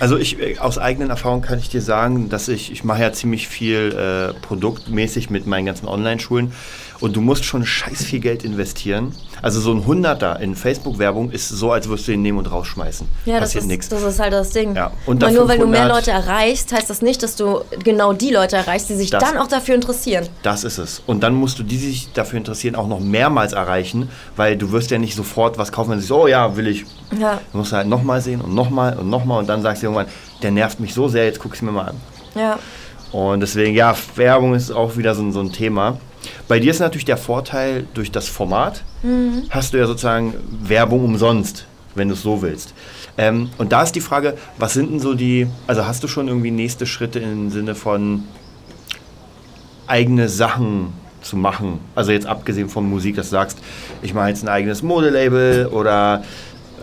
[SPEAKER 1] Also ich äh, aus eigenen Erfahrungen kann ich dir sagen, dass ich, ich mache ja ziemlich viel äh, produktmäßig mit meinen ganzen Online-Schulen und du musst schon scheiß viel Geld investieren. Also so ein Hunderter in Facebook-Werbung ist so, als würdest du ihn nehmen und rausschmeißen.
[SPEAKER 2] Ja, das
[SPEAKER 1] Passiert
[SPEAKER 2] ist,
[SPEAKER 1] nichts.
[SPEAKER 2] das ist halt das Ding.
[SPEAKER 1] Ja,
[SPEAKER 2] Und
[SPEAKER 1] unter
[SPEAKER 2] nur weil du mehr
[SPEAKER 1] 500
[SPEAKER 2] Leute erreichst, heißt das nicht, dass du genau die Leute erreichst, die sich
[SPEAKER 1] Das-
[SPEAKER 2] dann auch dafür interessieren.
[SPEAKER 1] Das ist es. Und dann musst du die, die sich dafür interessieren, auch noch mehrmals erreichen, weil du wirst ja nicht sofort was kaufen, wenn du sagst, oh ja, will ich.
[SPEAKER 2] Ja,
[SPEAKER 1] Du musst halt nochmal sehen und nochmal und nochmal und dann sagst du irgendwann, der nervt mich so sehr, jetzt guck ich mir mal an.
[SPEAKER 2] ja.
[SPEAKER 1] Und deswegen, ja, Werbung ist auch wieder so, so ein Thema. Bei dir ist natürlich der Vorteil, durch das Format
[SPEAKER 2] Mhm.
[SPEAKER 1] hast du ja sozusagen Werbung umsonst. wenn du es so willst. Ähm, und da ist die Frage, was sind denn so die, also hast du schon irgendwie nächste Schritte im Sinne von eigene Sachen zu machen? Also jetzt abgesehen von Musik, dass du sagst, ich mache jetzt ein eigenes Modelabel oder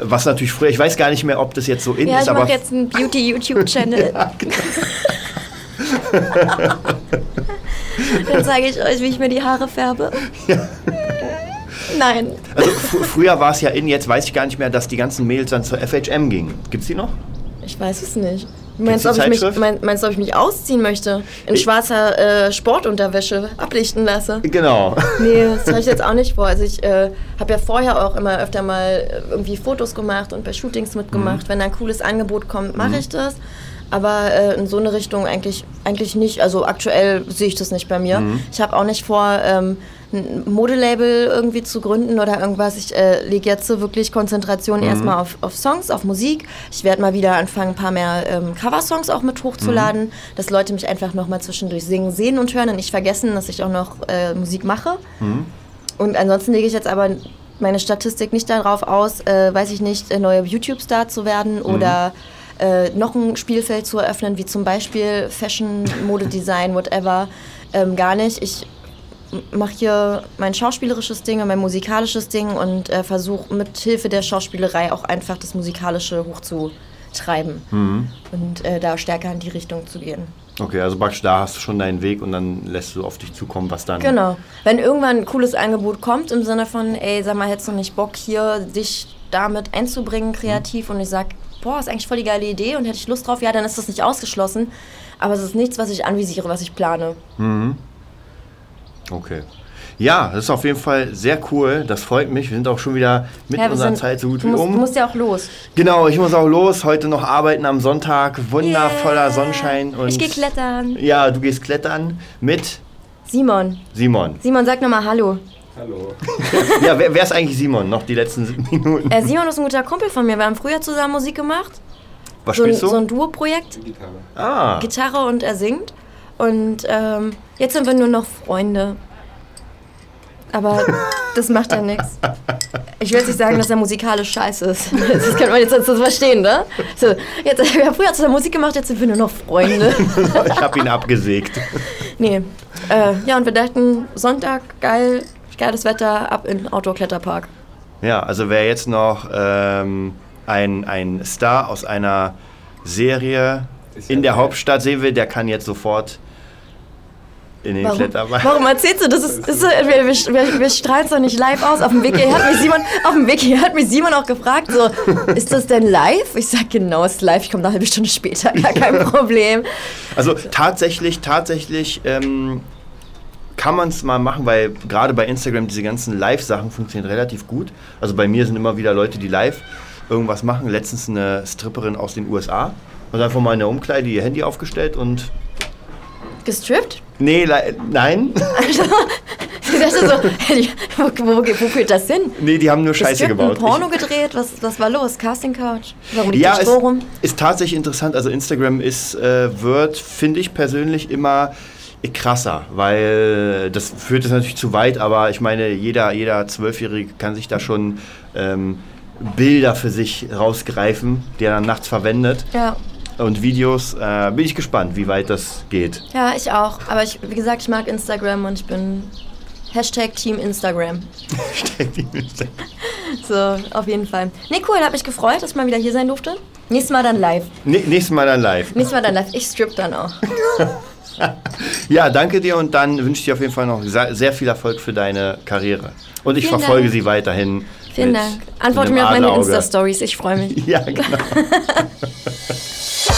[SPEAKER 1] was natürlich früher, ich weiß gar nicht mehr, ob das jetzt so in
[SPEAKER 2] Ja,
[SPEAKER 1] ist,
[SPEAKER 2] ich
[SPEAKER 1] aber
[SPEAKER 2] mache jetzt einen Beauty-YouTube-Channel.
[SPEAKER 1] Ja, genau.
[SPEAKER 2] Dann zeige ich euch, wie ich mir die Haare färbe. Nein.
[SPEAKER 1] Also fr früher war es ja in, jetzt weiß ich gar nicht mehr, dass die ganzen Mails dann zur FHM gingen. Gibt's die noch?
[SPEAKER 2] Ich weiß es nicht. Meinst du, ob ich mich, mein, meinst du, ob ich mich ausziehen möchte? In
[SPEAKER 1] Ich-
[SPEAKER 2] schwarzer äh, Sportunterwäsche ablichten lasse?
[SPEAKER 1] Genau.
[SPEAKER 2] Nee, das habe ich jetzt auch nicht vor. Also ich äh, habe ja vorher auch immer öfter mal äh, irgendwie Fotos gemacht und bei Shootings mitgemacht. Wenn da ein cooles Angebot kommt, mache ich das. Aber äh, in so eine Richtung eigentlich, eigentlich nicht. Also aktuell sehe ich das nicht bei mir. Ich habe auch nicht vor, ähm, ein Modelabel irgendwie zu gründen oder irgendwas. Ich äh, lege jetzt so wirklich Konzentration erstmal auf, auf Songs, auf Musik. Ich werde mal wieder anfangen, ein paar mehr ähm, Coversongs auch mit hochzuladen, dass Leute mich einfach nochmal zwischendurch singen, sehen und hören und nicht vergessen, dass ich auch noch äh, Musik mache. Und ansonsten lege ich jetzt aber meine Statistik nicht darauf aus, äh, weiß ich nicht, äh, neue YouTube-Star zu werden oder äh, noch ein Spielfeld zu eröffnen, wie zum Beispiel Fashion, Modedesign, whatever. Ähm, gar nicht. Ich mache hier mein schauspielerisches Ding und mein musikalisches Ding und äh, versuche mit Hilfe der Schauspielerei auch einfach das Musikalische hochzutreiben und äh, da stärker in die Richtung zu gehen.
[SPEAKER 1] Okay, also praktisch da hast du schon deinen Weg und dann lässt du auf dich zukommen, was dann.
[SPEAKER 2] Genau. Wenn irgendwann ein cooles Angebot kommt im Sinne von, ey, sag mal, hättest du nicht Bock hier dich damit einzubringen kreativ und ich sag, boah, ist eigentlich voll die geile Idee und hätte ich Lust drauf, ja, dann ist das nicht ausgeschlossen. Aber es ist nichts, was ich anvisiere, was ich plane.
[SPEAKER 1] Okay. Ja, das ist auf jeden Fall sehr cool. Das freut mich. Wir sind auch schon wieder mit
[SPEAKER 2] ja,
[SPEAKER 1] unserer
[SPEAKER 2] sind-
[SPEAKER 1] Zeit so gut wie
[SPEAKER 2] musst,
[SPEAKER 1] um.
[SPEAKER 2] Du musst ja auch los.
[SPEAKER 1] Genau, ich muss auch los. Heute noch arbeiten am Sonntag. Wundervoller
[SPEAKER 2] Yeah.
[SPEAKER 1] Sonnenschein. Und
[SPEAKER 2] Ich gehe klettern.
[SPEAKER 1] Ja, du gehst klettern mit
[SPEAKER 2] Simon.
[SPEAKER 1] Simon.
[SPEAKER 2] Simon, sag nochmal Hallo.
[SPEAKER 3] Hallo.
[SPEAKER 1] Ja, wer, wer ist eigentlich Simon? Noch die letzten Minuten.
[SPEAKER 2] Äh, Simon ist ein guter Kumpel von mir. Wir haben früher zusammen Musik gemacht.
[SPEAKER 1] Was
[SPEAKER 2] So ein,
[SPEAKER 1] spielst du?
[SPEAKER 2] so ein Duo-Projekt.
[SPEAKER 3] Gitarre.
[SPEAKER 1] ah,
[SPEAKER 2] Gitarre und er singt. Und ähm, jetzt sind wir nur noch Freunde. Aber das macht ja nichts. Ich will jetzt nicht sagen, dass er musikalisch scheiße ist. Das kann man jetzt so verstehen, ne? So, jetzt, wir haben früher zusammen Musik gemacht, jetzt sind wir nur noch Freunde.
[SPEAKER 1] ich habe ihn abgesägt.
[SPEAKER 2] Nee. Äh, ja, und wir dachten, Sonntag, geil, geiles Wetter, ab in Outdoor-Kletterpark.
[SPEAKER 1] Ja, also wer jetzt noch ähm, ein, ein Star aus einer Serie
[SPEAKER 3] Ist
[SPEAKER 1] in
[SPEAKER 3] ja
[SPEAKER 1] der
[SPEAKER 3] geil.
[SPEAKER 1] Hauptstadt sehen will, der kann jetzt sofort in den
[SPEAKER 2] Warum,
[SPEAKER 1] Kletterpark.
[SPEAKER 2] warum erzählst du das? Ist, ist, wir, wir, wir, strahlen es doch nicht live aus. Auf dem Weg hierher hat mich Simon, auf dem Weg hat mich Simon auch gefragt, so, ist das denn live? Ich sag, genau, ist live. Ich komme eine halbe Stunde später, gar kein Problem.
[SPEAKER 1] Also tatsächlich, tatsächlich ähm, kann man es mal machen, weil gerade bei Instagram diese ganzen Live-Sachen funktionieren relativ gut. Also bei mir sind immer wieder Leute, die live irgendwas machen. Letztens eine Stripperin aus den USA. Und einfach mal in der Umkleide ihr Handy aufgestellt und.
[SPEAKER 2] Gestrippt?
[SPEAKER 1] Nee, nein.
[SPEAKER 2] Ich dachte so, hey, wo, wo, wo führt das hin?
[SPEAKER 1] nee, die haben nur Scheiße gebaut.
[SPEAKER 2] Porno gedreht? Was, was war los? Casting Couch? Warum liegt
[SPEAKER 1] Ja,
[SPEAKER 2] rum?
[SPEAKER 1] ist tatsächlich interessant. Also Instagram ist, äh, wird, finde ich persönlich, immer krasser, weil das führt es natürlich zu weit, aber ich meine, jeder, jeder Zwölfjährige kann sich da schon ähm, Bilder für sich rausgreifen, die er dann nachts verwendet
[SPEAKER 2] Ja.
[SPEAKER 1] und Videos. Äh, bin ich gespannt, wie weit das geht.
[SPEAKER 2] ja, ich auch. Aber ich, wie gesagt, ich mag Instagram und ich bin Hashtag Team Instagram. So, auf jeden Fall. Nee, cool, hat mich gefreut, dass ich mal wieder hier sein durfte. Nächstes Mal dann live.
[SPEAKER 1] Ne- Nächstes Mal dann live.
[SPEAKER 2] Nächstes Mal dann live. Ich strip dann auch.
[SPEAKER 1] Ja, danke dir und dann wünsche ich dir auf jeden Fall noch sehr viel Erfolg für deine Karriere. Und ich
[SPEAKER 2] Vielen
[SPEAKER 1] verfolge
[SPEAKER 2] Dank.
[SPEAKER 1] sie weiterhin.
[SPEAKER 2] Vielen Dank. Antworte mir auf meine. Insta-Stories, ich freue mich.
[SPEAKER 1] Ja, genau.